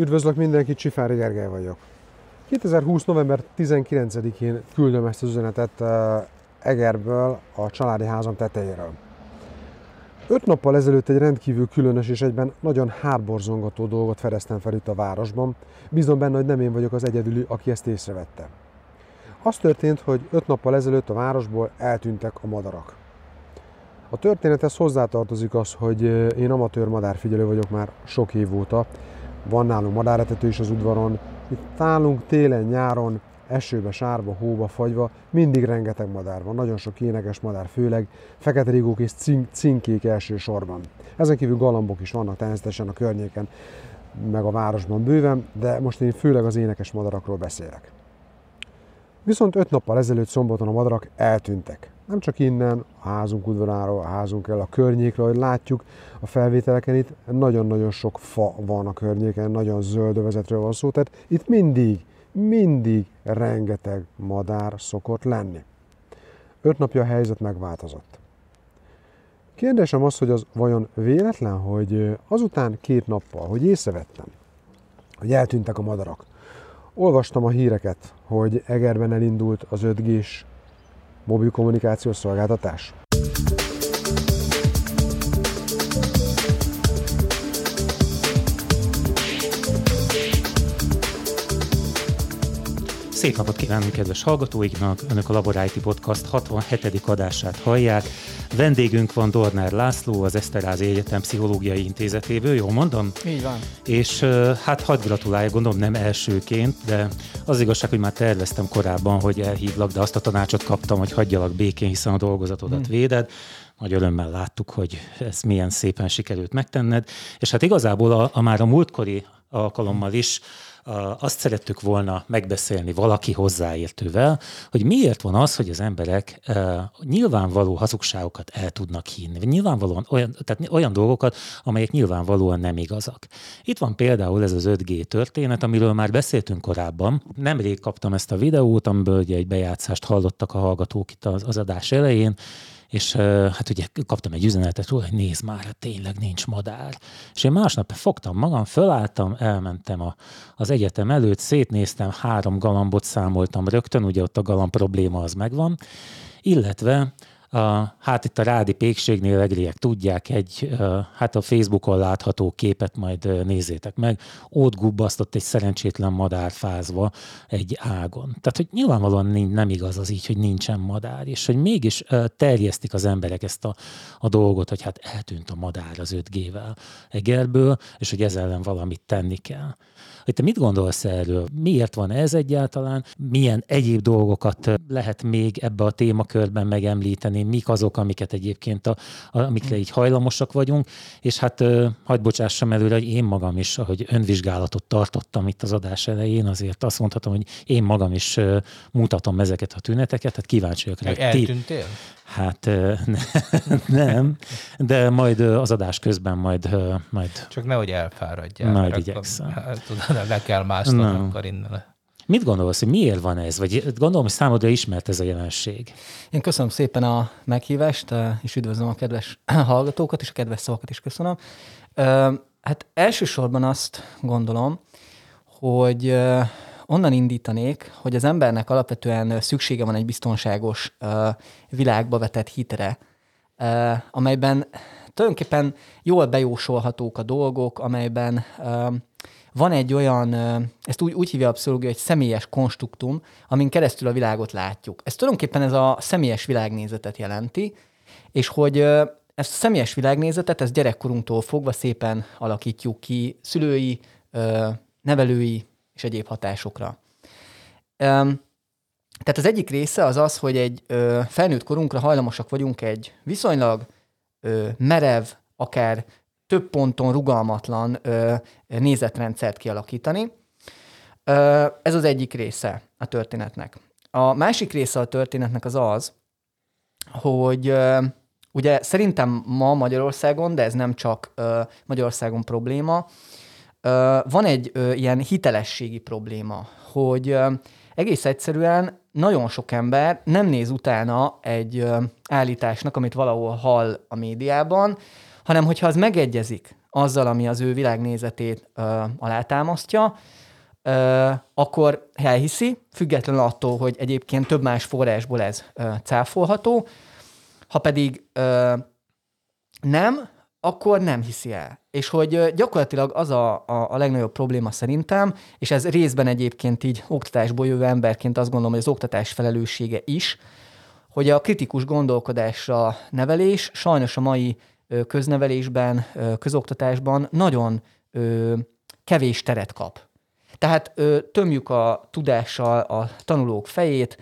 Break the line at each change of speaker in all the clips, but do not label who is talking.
Üdvözlök mindenkit, Csifári Gergely vagyok. 2020. november 19-én küldöm ezt az üzenetet eh, Egerből, a családi házam tetejéről. Öt nappal ezelőtt egy rendkívül különös és egyben nagyon hátborzongató dolgot fedeztem fel itt a városban. Bízom benne, hogy nem én vagyok az egyedüli, aki ezt észrevette. Az történt, hogy öt nappal ezelőtt a városból eltűntek a madarak. A történethez hozzátartozik az, hogy eh, én amatőr madárfigyelő vagyok már sok év óta, van nálunk madáretető is az udvaron. Itt nálunk télen, nyáron, esőbe, sárba, hóba, fagyva, mindig rengeteg madár van, nagyon sok énekes madár, főleg fekete rigók és cink, cinkék elsősorban. Ezen kívül galambok is vannak természetesen a környéken, meg a városban bőven, de most én főleg az énekes madarakról beszélek. Viszont öt nappal ezelőtt szombaton a madarak eltűntek. Nem csak innen, a házunk udvaráról, a házunk el, a környékről, hogy látjuk a felvételeken, itt nagyon-nagyon sok fa van a környéken, nagyon zöld övezetről van szó, tehát itt mindig, mindig rengeteg madár szokott lenni. Öt napja a helyzet megváltozott. Kérdésem az, hogy az vajon véletlen, hogy azután két nappal, hogy észrevettem, hogy eltűntek a madarak, olvastam a híreket, hogy Egerben elindult az 5G-s mobil kommunikációs szolgáltatás.
Szép napot kívánunk kedves hallgatóiknak! Önök a Labor IT Podcast 67. adását hallják. Vendégünk van Dornár László, az Eszterázi Egyetem Pszichológiai Intézetéből, jól mondom?
Így van.
És hát hadd gratulálja, gondolom nem elsőként, de az igazság, hogy már terveztem korábban, hogy elhívlak, de azt a tanácsot kaptam, hogy hagyjalak békén, hiszen a dolgozatodat hmm. véded nagy örömmel láttuk, hogy ez milyen szépen sikerült megtenned, és hát igazából a, a már a múltkori alkalommal is azt szerettük volna megbeszélni valaki hozzáértővel, hogy miért van az, hogy az emberek nyilvánvaló hazugságokat el tudnak hinni. Nyilvánvalóan olyan, tehát olyan dolgokat, amelyek nyilvánvalóan nem igazak. Itt van például ez az 5G történet, amiről már beszéltünk korábban. Nemrég kaptam ezt a videót, amiből egy bejátszást hallottak a hallgatók itt az adás elején, és hát ugye kaptam egy üzenetet hogy nézd már, hát tényleg nincs madár. És én másnap fogtam magam, fölálltam, elmentem a, az egyetem előtt, szétnéztem, három galambot számoltam rögtön, ugye ott a galamb probléma az megvan, illetve hát itt a Rádi Pékségnél egriek tudják, egy, hát a Facebookon látható képet majd nézzétek meg, ott gubbasztott egy szerencsétlen madár fázva egy ágon. Tehát, hogy nyilvánvalóan nem igaz az így, hogy nincsen madár, és hogy mégis terjesztik az emberek ezt a, a dolgot, hogy hát eltűnt a madár az 5G-vel Egerből, és hogy ezzel ellen valamit tenni kell hogy te mit gondolsz erről? Miért van ez egyáltalán? Milyen egyéb dolgokat lehet még ebbe a témakörben megemlíteni? Mik azok, amiket egyébként, a, amikre így hajlamosak vagyunk? És hát hagyd bocsássam előre, hogy én magam is, ahogy önvizsgálatot tartottam itt az adás elején, azért azt mondhatom, hogy én magam is mutatom ezeket a tüneteket, hát kíváncsi vagyok
rá. Eltűntél?
Hát nem, de majd az adás közben majd... majd
Csak nehogy elfáradjál.
Majd igyekszem.
Hát, tudod, le kell másznod akkor innen.
Mit gondolsz, hogy miért van ez? Vagy gondolom, hogy számodra ismert ez a jelenség.
Én köszönöm szépen a meghívást, és üdvözlöm a kedves hallgatókat, és a kedves szavakat is köszönöm. Hát elsősorban azt gondolom, hogy onnan indítanék, hogy az embernek alapvetően szüksége van egy biztonságos világba vetett hitre, amelyben tulajdonképpen jól bejósolhatók a dolgok, amelyben van egy olyan, ezt úgy, úgy hívja a pszichológia, egy személyes konstruktum, amin keresztül a világot látjuk. Ez tulajdonképpen ez a személyes világnézetet jelenti, és hogy ezt a személyes világnézetet, ezt gyerekkorunktól fogva szépen alakítjuk ki szülői, nevelői és egyéb hatásokra. Tehát az egyik része az az, hogy egy felnőtt korunkra hajlamosak vagyunk egy viszonylag merev, akár több ponton rugalmatlan nézetrendszert kialakítani. Ez az egyik része a történetnek. A másik része a történetnek az az, hogy ugye szerintem ma Magyarországon, de ez nem csak Magyarországon probléma, van egy ilyen hitelességi probléma, hogy egész egyszerűen nagyon sok ember nem néz utána egy állításnak, amit valahol hall a médiában, hanem hogyha az megegyezik azzal, ami az ő világnézetét ö, alátámasztja, akkor elhiszi, függetlenül attól, hogy egyébként több más forrásból ez ö, cáfolható. Ha pedig nem, akkor nem hiszi el. És hogy gyakorlatilag az a, a, a legnagyobb probléma szerintem, és ez részben egyébként így oktatásból jövő emberként azt gondolom, hogy az oktatás felelőssége is, hogy a kritikus gondolkodásra nevelés sajnos a mai köznevelésben, közoktatásban nagyon kevés teret kap. Tehát tömjük a tudással a tanulók fejét,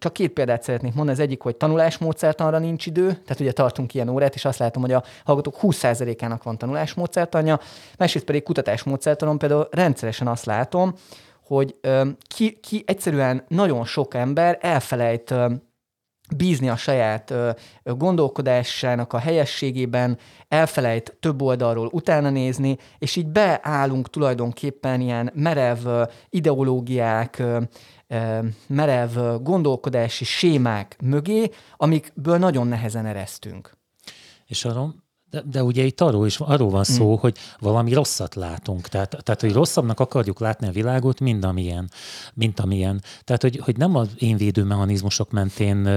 csak két példát szeretnék mondani. Az egyik, hogy tanulásmódszertanra nincs idő, tehát ugye tartunk ilyen órát, és azt látom, hogy a hallgatók 20%-ának van tanulásmódszertanja, másrészt pedig kutatásmódszertanon például rendszeresen azt látom, hogy ki, ki egyszerűen nagyon sok ember elfelejt bízni a saját gondolkodásának a helyességében, elfelejt több oldalról utána nézni, és így beállunk tulajdonképpen ilyen merev ideológiák, merev gondolkodási sémák mögé, amikből nagyon nehezen eresztünk.
És arról de, de ugye itt arról, is, arról van szó, mm. hogy valami rosszat látunk. Tehát, tehát, hogy rosszabbnak akarjuk látni a világot, mint amilyen. Mint amilyen. Tehát, hogy, hogy nem az én védőmechanizmusok mentén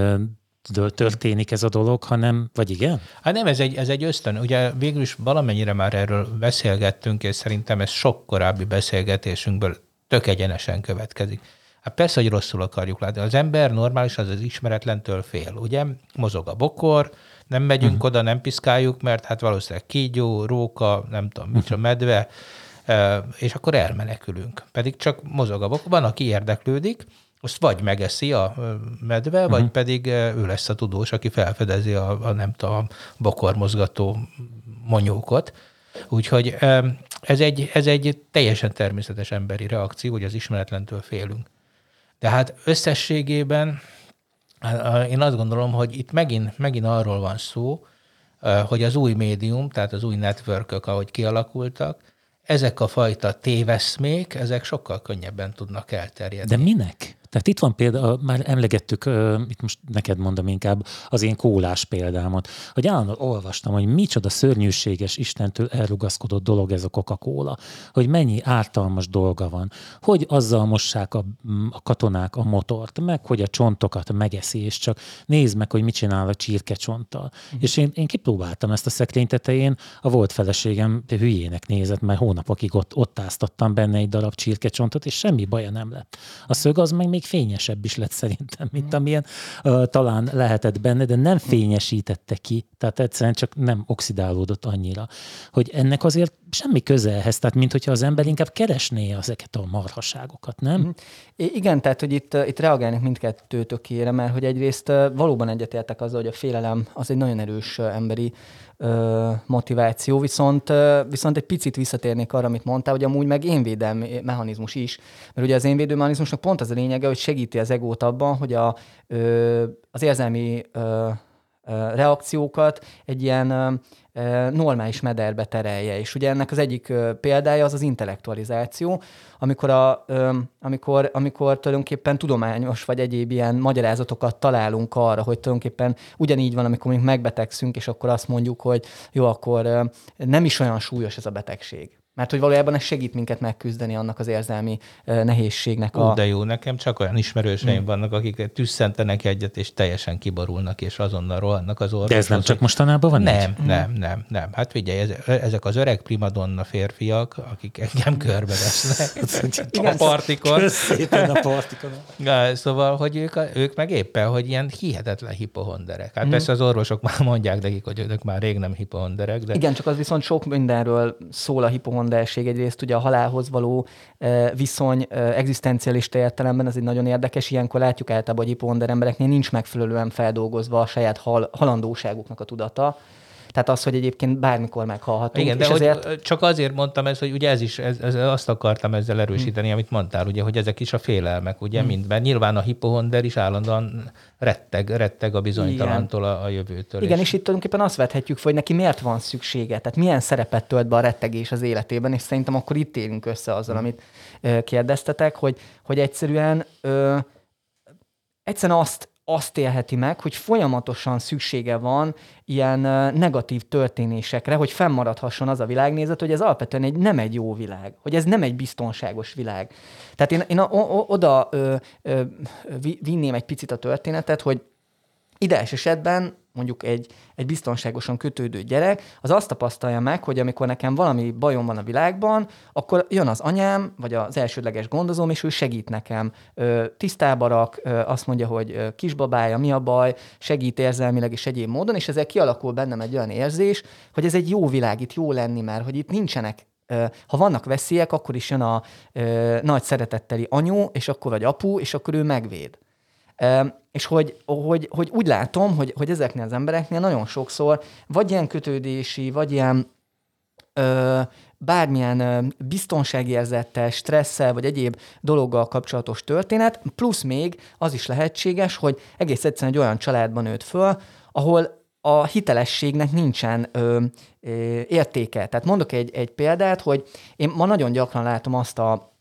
történik ez a dolog, hanem, vagy igen?
Hát nem, ez egy, ez egy ösztön. Ugye végül is valamennyire már erről beszélgettünk, és szerintem ez sok korábbi beszélgetésünkből tök egyenesen következik. Hát persze, hogy rosszul akarjuk látni. Az ember normális, az az ismeretlentől fél, ugye? Mozog a bokor, nem megyünk uh-huh. oda, nem piszkáljuk, mert hát valószínűleg kígyó, róka, nem tudom, uh-huh. micsoda medve, és akkor elmenekülünk. Pedig csak mozog a bokor. Van, aki érdeklődik, azt vagy megeszi a medve, uh-huh. vagy pedig ő lesz a tudós, aki felfedezi a, a nem tudom, a bokormozgató monyókot. Úgyhogy ez egy, ez egy teljesen természetes emberi reakció, hogy az ismeretlentől félünk. De hát összességében én azt gondolom, hogy itt megint, megint arról van szó, hogy az új médium, tehát az új networkök, ahogy kialakultak, ezek a fajta téveszmék, ezek sokkal könnyebben tudnak elterjedni.
De minek? Tehát itt van például, már emlegettük, itt most neked mondom inkább az én kólás példámat, hogy állandóan olvastam, hogy micsoda szörnyűséges Istentől elrugaszkodott dolog ez a Coca-Cola, hogy mennyi ártalmas dolga van, hogy azzal mossák a, a katonák a motort, meg hogy a csontokat megeszi, és csak nézd meg, hogy mit csinál a csirkecsonttal. Mm. És én, én kipróbáltam ezt a szekrény tetején, a volt feleségem hülyének nézett, mert hónapokig ott, ott áztattam benne egy darab csirkecsontot, és semmi baja nem lett. A szög az meg még még fényesebb is lett szerintem, mint mm. amilyen uh, talán lehetett benne, de nem fényesítette ki, tehát egyszerűen csak nem oxidálódott annyira, hogy ennek azért semmi köze ehhez, tehát mint hogyha az ember inkább keresné ezeket a marhaságokat, nem? Mm.
Igen, tehát hogy itt, itt reagálnak mindkettőtökére, mert hogy egyrészt valóban egyetértek azzal, hogy a félelem az egy nagyon erős emberi motiváció, viszont, viszont egy picit visszatérnék arra, amit mondtál, hogy amúgy meg énvédelmi mechanizmus is, mert ugye az énvédő mechanizmusnak pont az a lényege, hogy segíti az egót abban, hogy a, az érzelmi reakciókat egy ilyen normális mederbe terelje. És ugye ennek az egyik példája az az intellektualizáció, amikor, a, amikor, amikor tulajdonképpen tudományos vagy egyéb ilyen magyarázatokat találunk arra, hogy tulajdonképpen ugyanígy van, amikor még megbetegszünk, és akkor azt mondjuk, hogy jó, akkor nem is olyan súlyos ez a betegség. Mert hogy valójában ez segít minket megküzdeni annak az érzelmi nehézségnek.
A... Ú, de jó, nekem csak olyan ismerőseim mm. vannak, akik tüsszentenek egyet, és teljesen kiborulnak, és azonnal rohannak az orvoshoz.
De ez nem csak mostanában van?
Nem, így? nem, nem, nem. Hát figyelj, ezek az öreg primadonna férfiak, akik engem körbevesznek a partikon.
Szépen a partikon.
Ja, szóval, hogy ők, ők meg éppen, hogy ilyen hihetetlen hipohonderek. Hát mm. persze az orvosok már mondják nekik, hogy ők már rég nem hipohonderek. De...
Igen, csak az viszont sok mindenről szól a hipohonderek hipomondelség, egyrészt ugye a halálhoz való viszony egzisztencialista értelemben, ez egy nagyon érdekes. Ilyenkor látjuk általában, hogy embereknél nincs megfelelően feldolgozva a saját hal, halandóságuknak a tudata. Tehát az, hogy egyébként bármikor meghalhatunk.
Igen, de ezért... csak azért mondtam ezt, hogy ugye ez is, ez, ez, azt akartam ezzel erősíteni, hmm. amit mondtál, ugye, hogy ezek is a félelmek, ugye, hmm. mindben. Nyilván a hipohonder is állandóan retteg, retteg a bizonytalantól a, a jövőtől.
Igen, és... és itt tulajdonképpen azt vethetjük, hogy neki miért van szüksége, tehát milyen szerepet tölt be a rettegés az életében, és szerintem akkor itt élünk össze azzal, hmm. amit kérdeztetek, hogy, hogy egyszerűen ö, egyszerűen azt azt élheti meg, hogy folyamatosan szüksége van ilyen negatív történésekre, hogy fennmaradhasson az a világnézet, hogy ez alapvetően egy, nem egy jó világ, hogy ez nem egy biztonságos világ. Tehát én, én o, o, oda ö, ö, vinném egy picit a történetet, hogy ideális esetben mondjuk egy, egy biztonságosan kötődő gyerek, az azt tapasztalja meg, hogy amikor nekem valami bajom van a világban, akkor jön az anyám, vagy az elsődleges gondozóm, és ő segít nekem. Tisztába rak, azt mondja, hogy kisbabája, mi a baj, segít érzelmileg és egyéb módon, és ezzel kialakul bennem egy olyan érzés, hogy ez egy jó világ, itt jó lenni, mert hogy itt nincsenek ha vannak veszélyek, akkor is jön a ö, nagy szeretetteli anyu, és akkor vagy apu, és akkor ő megvéd. És hogy, hogy, hogy úgy látom, hogy, hogy ezeknél az embereknél nagyon sokszor vagy ilyen kötődési, vagy ilyen ö, bármilyen ö, biztonságérzettel, stresszel, vagy egyéb dologgal kapcsolatos történet, plusz még az is lehetséges, hogy egész egyszerűen egy olyan családban nőtt föl, ahol a hitelességnek nincsen ö, értéke. Tehát mondok egy, egy példát, hogy én ma nagyon gyakran látom azt a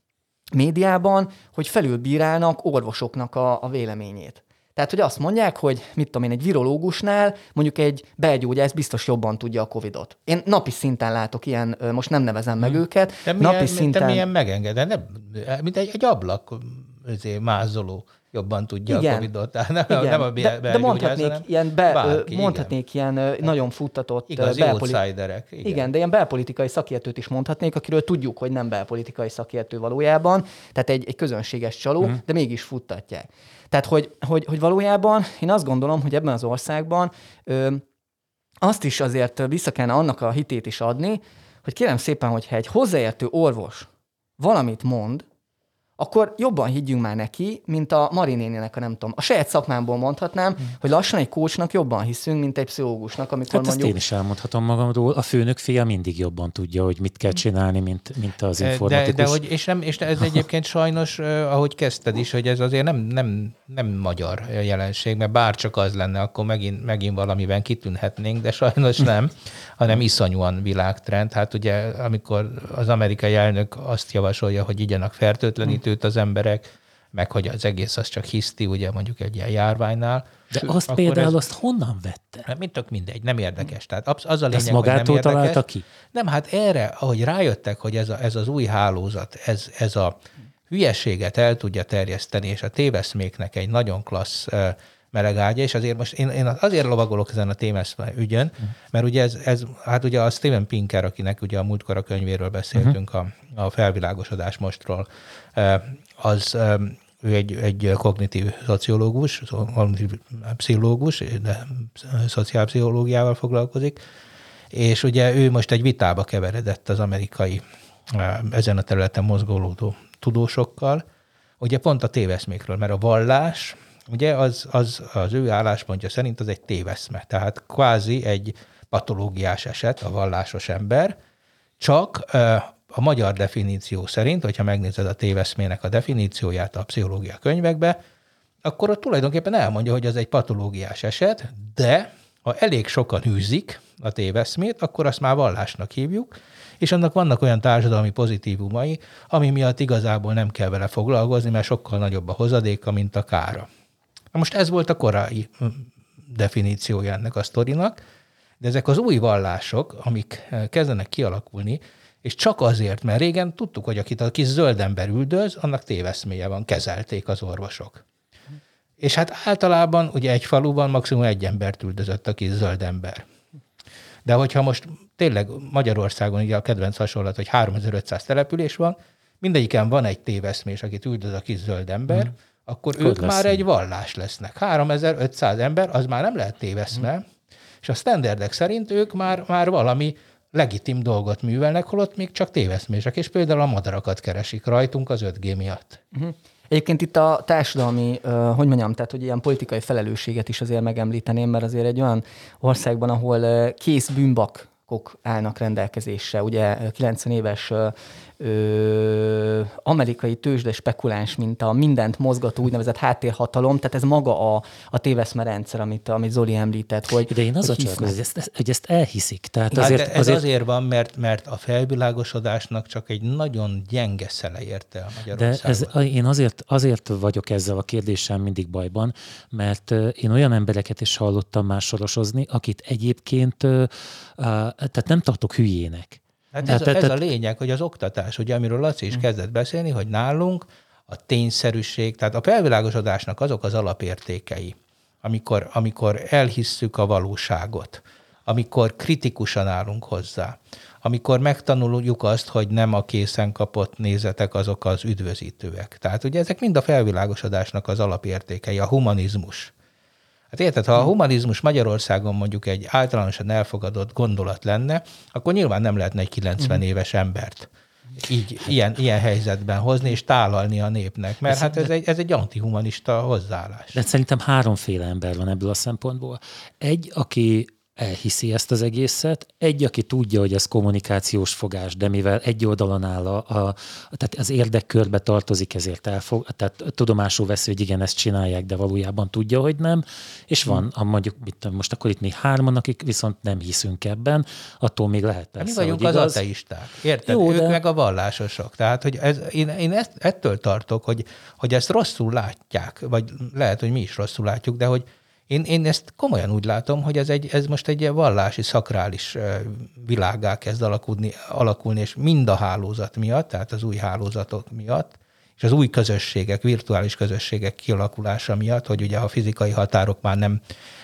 médiában, hogy felülbírálnak orvosoknak a, a véleményét. Tehát, hogy azt mondják, hogy mit tudom én, egy virológusnál mondjuk egy belgyógyász biztos jobban tudja a Covidot. Én napi szinten látok ilyen, most nem nevezem meg hmm. őket.
De milyen, napi szinten... te milyen megengedett, nem, mint egy, egy ablak azért mázoló jobban tudja igen, a Covid-ot. Nem, igen. nem a be,
de, de mondhatnék ilyen, be, bárki, mondhatnék igen. ilyen nagyon futtatott
Igazi belpoli... outsiderek.
Igen. igen, de ilyen belpolitikai szakértőt is mondhatnék, akiről tudjuk, hogy nem belpolitikai szakértő valójában, tehát egy, egy közönséges csaló, hmm. de mégis futtatják. Tehát, hogy, hogy, hogy valójában én azt gondolom, hogy ebben az országban ö, azt is azért vissza kellene annak a hitét is adni, hogy kérem szépen, hogyha egy hozzáértő orvos valamit mond, akkor jobban higgyünk már neki, mint a Marinénének, a nem tudom. A saját szakmámból mondhatnám, hmm. hogy lassan egy kócsnak jobban hiszünk, mint egy pszichológusnak, amikor
hát
mondjuk...
ezt én is elmondhatom magamról. A főnök fia mindig jobban tudja, hogy mit kell csinálni, mint, mint az informatikus.
De, de hogy, és, nem, és ez egyébként sajnos, ahogy kezdted is, hogy ez azért nem, nem, nem magyar jelenség, mert bár csak az lenne, akkor megint, megint valamiben kitűnhetnénk, de sajnos nem, hanem iszonyúan világtrend. Hát ugye, amikor az amerikai elnök azt javasolja, hogy igyanak fertőtlenítő kettőt az emberek, meg hogy az egész az csak hiszti, ugye mondjuk egy ilyen járványnál.
De Sőt, azt például ez, azt honnan vette?
Hát mint tök mindegy, nem érdekes. Tehát az a lényeg,
Ezt magától
hogy nem
találta ki?
Nem, hát erre, ahogy rájöttek, hogy ez, a, ez az új hálózat, ez, ez a hülyeséget el tudja terjeszteni, és a téveszméknek egy nagyon klassz melegágya, és azért most én, én azért lovagolok ezen a témeszme ügyön, uh-huh. mert ugye ez, ez, hát ugye a Steven Pinker, akinek ugye a múltkor a könyvéről beszéltünk, uh-huh. a, a felvilágosodás mostról, az ő egy, egy kognitív szociológus, kognitív pszichológus, de szociálpszichológiával foglalkozik, és ugye ő most egy vitába keveredett az amerikai ezen a területen mozgolódó tudósokkal, ugye pont a téveszmékről, mert a vallás, ugye az, az, az ő álláspontja szerint az egy téveszme, tehát kvázi egy patológiás eset, a vallásos ember, csak a magyar definíció szerint, hogyha megnézed a téveszmének a definícióját a pszichológia könyvekbe, akkor ott tulajdonképpen elmondja, hogy ez egy patológiás eset, de ha elég sokan űzik a téveszmét, akkor azt már vallásnak hívjuk, és annak vannak olyan társadalmi pozitívumai, ami miatt igazából nem kell vele foglalkozni, mert sokkal nagyobb a hozadéka, mint a kára. Na most ez volt a korai hm, definíciója ennek a sztorinak, de ezek az új vallások, amik eh, kezdenek kialakulni, és csak azért, mert régen tudtuk, hogy akit a kis zöld ember üldöz, annak téveszméje van, kezelték az orvosok. És hát általában ugye egy faluban maximum egy embert üldözött a kis zöld ember. De hogyha most tényleg Magyarországon ugye a kedvenc hasonlat, hogy 3500 település van, mindegyiken van egy téveszmés, akit üldöz a kis zöld ember, hmm. Akkor Hogy ők lesz már egy vallás lesznek. 3500 ember, az már nem lehet téveszme, hmm. és a standardek szerint ők már, már valami legitim dolgot művelnek, holott még csak téveszmések, és például a madarakat keresik rajtunk az 5G miatt.
Uh-huh. Egyébként itt a társadalmi, hogy mondjam, tehát hogy ilyen politikai felelősséget is azért megemlíteném, mert azért egy olyan országban, ahol kész bűnbak állnak rendelkezésre. Ugye 90 éves ö, amerikai tőzsde spekuláns, mint a mindent mozgató úgynevezett háttérhatalom, tehát ez maga a, a téveszme rendszer, amit, amit Zoli említett. Hogy,
De én az
hogy
a hogy ezt, hogy ezt elhiszik. Tehát
Hát
azért,
ez
azért,
azért van, mert, mert a felvilágosodásnak csak egy nagyon gyenge szele érte el
De ez, én azért, azért vagyok ezzel a kérdéssel mindig bajban, mert én olyan embereket is hallottam már sorosozni, akit egyébként, tehát nem tartok hülyének.
Hát
Tehát-
ez, a, ez a
tehát-
lényeg, hogy az oktatás, ugye, amiről Laci is kezdett beszélni, hogy nálunk a tényszerűség, tehát a felvilágosodásnak azok az alapértékei, amikor, amikor elhisszük a valóságot, amikor kritikusan állunk hozzá, amikor megtanuljuk azt, hogy nem a készen kapott nézetek azok az üdvözítőek. Tehát ugye ezek mind a felvilágosodásnak az alapértékei, a humanizmus. Hát érted, ha a humanizmus Magyarországon mondjuk egy általánosan elfogadott gondolat lenne, akkor nyilván nem lehetne egy 90 éves embert így ilyen, ilyen helyzetben hozni és tálalni a népnek, mert hát ez egy, ez egy antihumanista hozzáállás.
De szerintem háromféle ember van ebből a szempontból. Egy, aki elhiszi ezt az egészet, egy, aki tudja, hogy ez kommunikációs fogás, de mivel egy oldalon áll, a, a, tehát az érdekkörbe tartozik, ezért elfog, tehát tudomásul veszi, hogy igen, ezt csinálják, de valójában tudja, hogy nem, és van, a mondjuk, mit tudom, most akkor itt mi hárman, akik viszont nem hiszünk ebben, attól még lehet persze,
mi vagyunk az
igaz.
ateisták, érted?
Jó,
ők
de-
meg a vallásosok. Tehát, hogy ez, én, én ezt, ettől tartok, hogy, hogy ezt rosszul látják, vagy lehet, hogy mi is rosszul látjuk, de hogy én, én ezt komolyan úgy látom, hogy ez, egy, ez most egy ilyen vallási, szakrális világá kezd alakulni, alakulni, és mind a hálózat miatt, tehát az új hálózatok miatt, és az új közösségek, virtuális közösségek kialakulása miatt, hogy ugye a fizikai határok már nem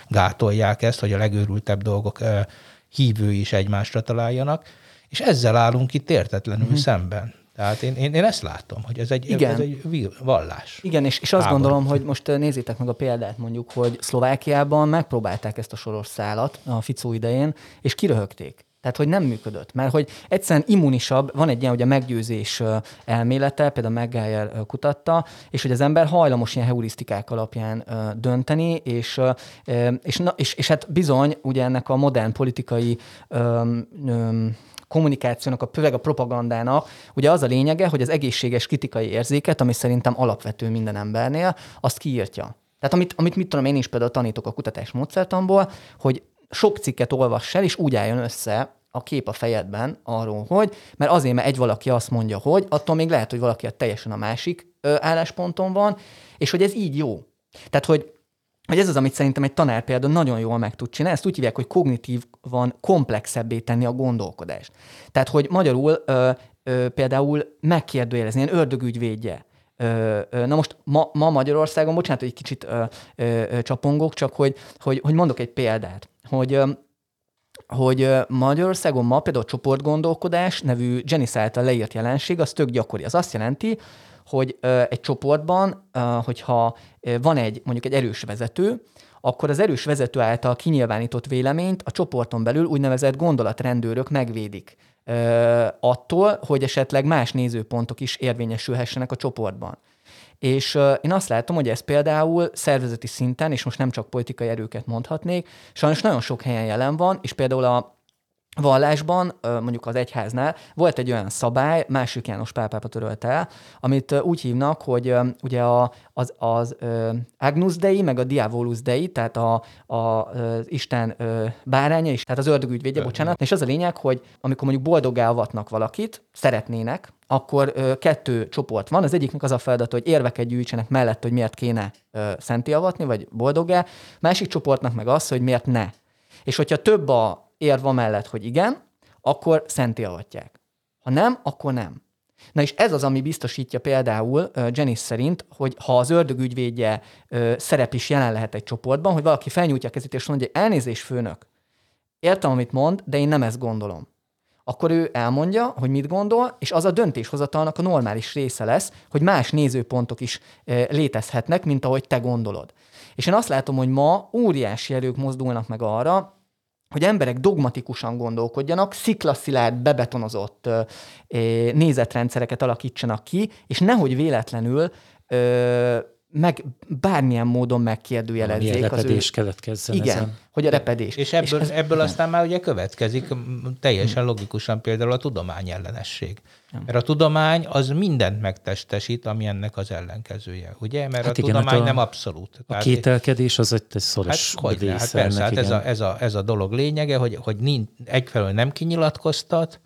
gátolják ezt, hogy a legőrültebb dolgok hívői is egymásra találjanak, és ezzel állunk itt értetlenül uh-huh. szemben. Tehát én, én, én ezt látom, hogy ez egy,
Igen.
ez egy vallás.
Igen, és, és azt
Háború.
gondolom, hogy most nézzétek meg a példát mondjuk, hogy Szlovákiában megpróbálták ezt a soros szálat a Ficó idején, és kiröhögték. Tehát, hogy nem működött. Mert hogy egyszerűen immunisabb, van egy ilyen, hogy a meggyőzés elmélete, például McGuire kutatta, és hogy az ember hajlamos ilyen heurisztikák alapján dönteni, és, és, na, és, és hát bizony, ugye ennek a modern politikai kommunikációnak, a főleg a propagandának, ugye az a lényege, hogy az egészséges kritikai érzéket, ami szerintem alapvető minden embernél, azt kiírtja. Tehát amit, amit mit tudom, én is például tanítok a kutatás módszertamból, hogy sok cikket olvass el, és úgy álljon össze a kép a fejedben arról, hogy, mert azért, mert egy valaki azt mondja, hogy, attól még lehet, hogy valaki a teljesen a másik ö, állásponton van, és hogy ez így jó. Tehát, hogy hogy ez az, amit szerintem egy tanár például nagyon jól meg tud csinálni, ezt úgy hívják, hogy kognitív van komplexebbé tenni a gondolkodást. Tehát, hogy magyarul ö, ö, például megkérdőjelezni, ilyen ördögügyvédje. Ö, ö, na most ma, ma Magyarországon, bocsánat, hogy egy kicsit ö, ö, csapongok, csak hogy, hogy, hogy mondok egy példát, hogy ö, hogy Magyarországon ma például a csoportgondolkodás nevű Janice által leírt jelenség, az tök gyakori. Az azt jelenti, hogy egy csoportban, hogyha van egy mondjuk egy erős vezető, akkor az erős vezető által kinyilvánított véleményt a csoporton belül úgynevezett gondolatrendőrök megvédik attól, hogy esetleg más nézőpontok is érvényesülhessenek a csoportban. És én azt látom, hogy ez például szervezeti szinten, és most nem csak politikai erőket mondhatnék, sajnos nagyon sok helyen jelen van, és például a vallásban, mondjuk az egyháznál volt egy olyan szabály, másik János Pál pápa törölte el, amit úgy hívnak, hogy ugye a, az, az Agnus Dei, meg a Diabolus Dei, tehát a, a, az Isten báránya is, tehát az ördögügyvédje, bocsánat, és az a lényeg, hogy amikor mondjuk boldoggá avatnak valakit, szeretnének, akkor ö, kettő csoport van. Az egyiknek az a feladat, hogy érveket gyűjtsenek mellett, hogy miért kéne ö, szenti avatni, vagy boldoggá. Másik csoportnak meg az, hogy miért ne. És hogyha több a érv mellett, hogy igen, akkor avatják. Ha nem, akkor nem. Na és ez az, ami biztosítja például Janice szerint, hogy ha az ördögügyvédje uh, szerep is jelen lehet egy csoportban, hogy valaki felnyújtja a kezét és mondja, hogy elnézés főnök, értem, amit mond, de én nem ezt gondolom. Akkor ő elmondja, hogy mit gondol, és az a döntéshozatalnak a normális része lesz, hogy más nézőpontok is létezhetnek, mint ahogy te gondolod. És én azt látom, hogy ma óriási erők mozdulnak meg arra, hogy emberek dogmatikusan gondolkodjanak, sziklaszilárd, bebetonozott nézetrendszereket alakítsanak ki, és nehogy véletlenül meg bármilyen módon megkérdőjelezzék
Milyen
az ő...
repedés keletkezzen
Igen,
ezen.
hogy a repedés.
És ebből,
ez-
ebből aztán már ugye következik teljesen logikusan például a tudomány ellenesség. Mert a tudomány az mindent megtestesít, ami ennek az ellenkezője, ugye? Mert
Hát
a
igen,
tudomány
hát a-
nem abszolút.
A
Tehát-
kételkedés az egy egy
Hát
szoros
hogy hát persze,
ennek,
hát ez a, ez, a, ez a dolog lényege, hogy, hogy nincs, egyfelől nem kinyilatkoztat,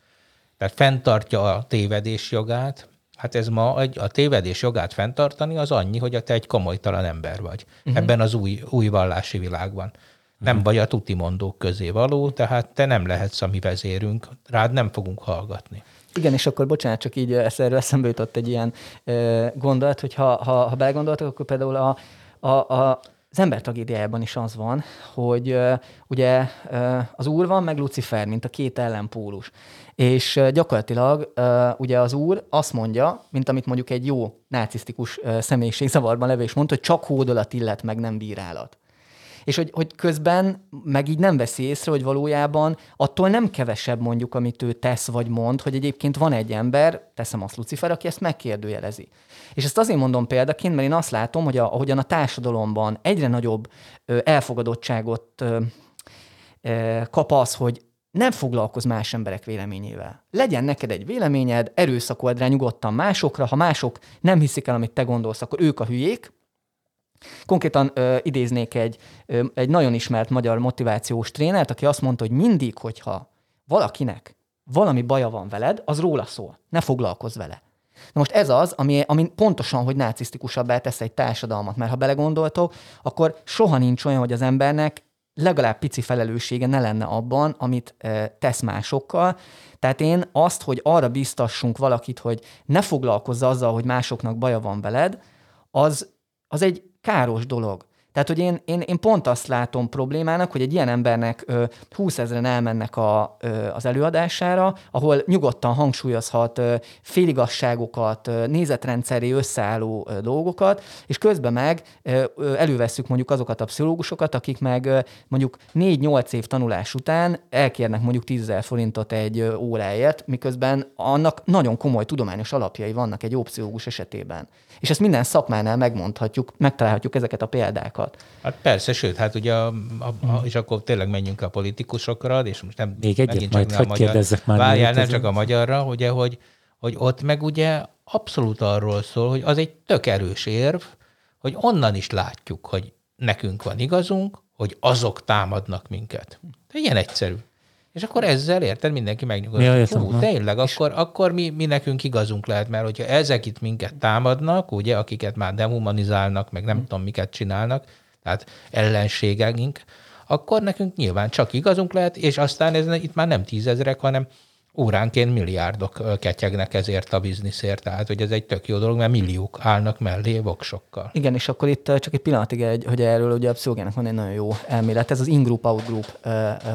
tehát fenntartja a tévedés jogát, Hát ez ma egy, a tévedés jogát fenntartani az annyi, hogy te egy komolytalan ember vagy uh-huh. ebben az új, új vallási világban. Nem
Mhm.
vagy a tutimondók közé való, tehát te nem lehetsz a mi vezérünk, rád nem fogunk hallgatni.
Igen, és akkor bocsánat, csak így ezt erről eszembe jutott egy ilyen ö, gondolat, hogy ha, ha, ha belegondoltok, akkor például a, a, a, az ember tragédiájában is az van, hogy ugye az úr van, meg Lucifer, mint a két ellenpólus. És gyakorlatilag ugye az úr azt mondja, mint amit mondjuk egy jó narcisztikus ö, személyiség zavarban levő is mondta, hogy csak hódolat illet, meg nem bírálat. És hogy, hogy közben meg így nem veszi észre, hogy valójában attól nem kevesebb mondjuk, amit ő tesz vagy mond, hogy egyébként van egy ember, teszem azt Lucifer, aki ezt megkérdőjelezi. És ezt azért mondom példaként, mert én azt látom, hogy a, ahogyan a társadalomban egyre nagyobb ö, elfogadottságot ö, ö, kap az, hogy nem foglalkozz más emberek véleményével. Legyen neked egy véleményed, erőszakold rá nyugodtan másokra, ha mások nem hiszik el, amit te gondolsz, akkor ők a hülyék, Konkrétan ö, idéznék egy, ö, egy nagyon ismert magyar motivációs trénert, aki azt mondta, hogy mindig, hogyha valakinek valami baja van veled, az róla szól. Ne foglalkozz vele. Na most ez az, ami, ami pontosan, hogy narcisztikusabbá tesz egy társadalmat, mert ha belegondoltok, akkor soha nincs olyan, hogy az embernek legalább pici felelőssége ne lenne abban, amit e, tesz másokkal. Tehát én azt, hogy arra biztassunk valakit, hogy ne foglalkozz azzal, hogy másoknak baja van veled, az, az egy káros dolog. Tehát, hogy én, én, én pont azt látom problémának, hogy egy ilyen embernek ö, 20 ezeren elmennek a, az előadására, ahol nyugodtan hangsúlyozhat ö, féligasságokat, ö, nézetrendszeré összeálló dolgokat, és közben meg ö, elővesszük mondjuk azokat a pszichológusokat, akik meg mondjuk 4-8 év tanulás után elkérnek mondjuk 10 000 forintot egy ö, óráért, miközben annak nagyon komoly tudományos alapjai vannak egy jó pszichológus esetében. És ezt minden szakmánál megmondhatjuk, megtalálhatjuk ezeket a példákat.
Hát persze, sőt, hát ugye, a, a, a, és akkor tényleg menjünk a politikusokra, és most nem
Még egyet majd
csak
hadd
a magyar,
már,
Várjál, nem csak a magyarra, ugye, hogy, hogy ott meg ugye abszolút arról szól, hogy az egy tök erős érv, hogy onnan is látjuk, hogy nekünk van igazunk, hogy azok támadnak minket. De ilyen egyszerű. És akkor ezzel érted, mindenki megnyugodott.
Ja, értem,
Hú, tényleg, akkor, akkor mi, mi nekünk igazunk lehet, mert hogyha ezek itt minket támadnak, ugye, akiket már dehumanizálnak, meg nem tudom, miket csinálnak, tehát ellenségeink, akkor nekünk nyilván csak igazunk lehet, és aztán ez itt már nem tízezrek, hanem óránként milliárdok ketyegnek ezért a bizniszért, tehát hogy ez egy tök jó dolog, mert milliók állnak mellé voksokkal.
Igen, és akkor itt csak egy pillanatig, egy, hogy erről ugye a pszichológiának van egy nagyon jó elmélet, ez az in-group, out-group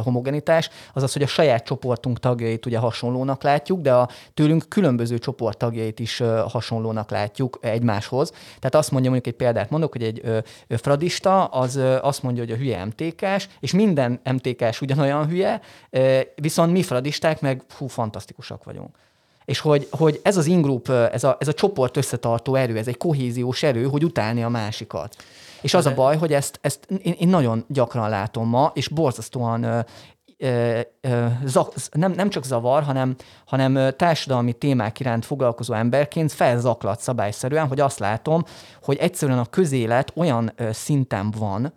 homogenitás, azaz, hogy a saját csoportunk tagjait ugye hasonlónak látjuk, de a tőlünk különböző csoport tagjait is hasonlónak látjuk egymáshoz. Tehát azt mondja, mondjuk egy példát mondok, hogy egy fradista az azt mondja, hogy a hülye MTK-s, és minden MTK-s ugyanolyan hülye, viszont mi fradisták meg hú, fantasztikusak vagyunk. És hogy, hogy ez az ingroup, ez a, ez a csoport összetartó erő, ez egy kohéziós erő, hogy utálni a másikat. És az a baj, hogy ezt, ezt én, én nagyon gyakran látom ma, és borzasztóan ö, ö, ö, nem, nem csak zavar, hanem, hanem társadalmi témák iránt foglalkozó emberként felzaklat szabályszerűen, hogy azt látom, hogy egyszerűen a közélet olyan szinten van,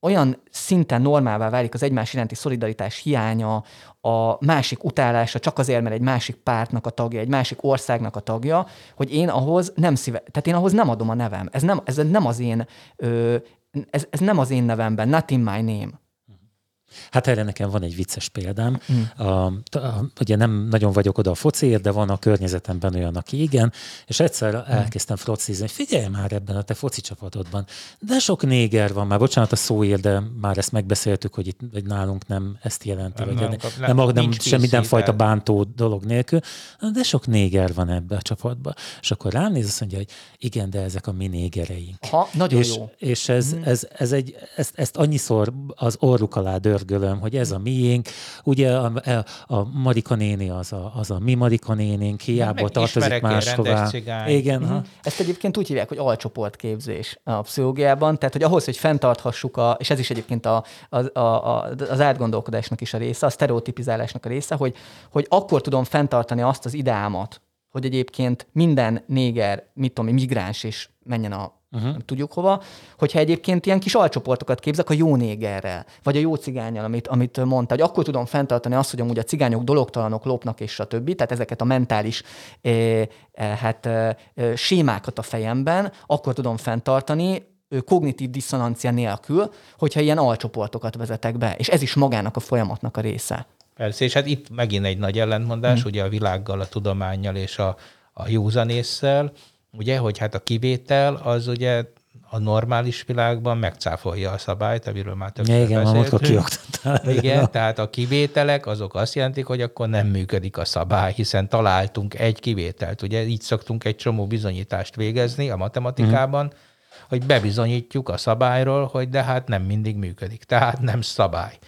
olyan szinten normálvá válik az egymás iránti szolidaritás hiánya, a másik utálása csak azért, mert egy másik pártnak a tagja, egy másik országnak a tagja, hogy én ahhoz nem szíve, tehát én ahhoz nem adom a nevem. Ez nem, ez nem az én, ö, ez, ez nem az én nevemben, not in my name.
Hát erre nekem van egy vicces példám. Mm. A, a, ugye nem nagyon vagyok oda a fociért, de van a környezetemben olyan, aki igen, és egyszer elkezdtem frocizni, hogy figyelj már ebben a te foci csapatodban, de sok néger van, már bocsánat a szóért, de már ezt megbeszéltük, hogy itt hogy nálunk nem ezt jelenti,
Nem,
vagy
nem kap-
nem,
nem,
nem, sem mindenfajta bántó dolog nélkül, de sok néger van ebbe a csapatba. És akkor rám néz, azt mondja, hogy igen, de ezek a mi négereink.
Ha, nagyon
és,
jó.
És ez,
Mhm.
ez, ez egy, ezt, ezt annyiszor az orruk alá dörgött, dörgölöm, hogy ez a miénk. Ugye a, a, a Marika néni az a, az a mi Marika nénénk, hiába tartozik máshová.
Igen.
Uh-huh.
Ezt egyébként úgy hívják, hogy alcsoportképzés a pszichológiában, tehát hogy ahhoz, hogy fenntarthassuk, a, és ez is egyébként a, a, a, az átgondolkodásnak is a része, a sztereotipizálásnak a része, hogy, hogy akkor tudom fenntartani azt az ideámat, hogy egyébként minden néger, mit tudom, migráns és menjen a uh-huh. nem tudjuk hova, hogyha egyébként ilyen kis alcsoportokat képzek a jó négerrel, vagy a jó cigányjal, amit, amit mondta, hogy akkor tudom fenntartani azt, hogy amúgy a cigányok dologtalanok, lopnak és a többi, tehát ezeket a mentális eh, eh, hát, eh, sémákat a fejemben, akkor tudom fenntartani, kognitív diszonancia nélkül, hogyha ilyen alcsoportokat vezetek be. És ez is magának a folyamatnak a része.
Persze, és hát itt megint egy nagy ellentmondás, hmm. ugye a világgal, a tudományjal és a, a józanésszel, ugye, hogy hát a kivétel az ugye a normális világban megcáfolja a szabályt, amiről már többször
Igen,
beszéltünk.
kioktattál.
Igen, tehát a kivételek azok azt jelentik, hogy akkor nem működik a szabály, hiszen találtunk egy kivételt. Ugye így szoktunk egy csomó bizonyítást végezni a matematikában, mm. hogy bebizonyítjuk a szabályról, hogy de hát nem mindig működik. Tehát nem szabály.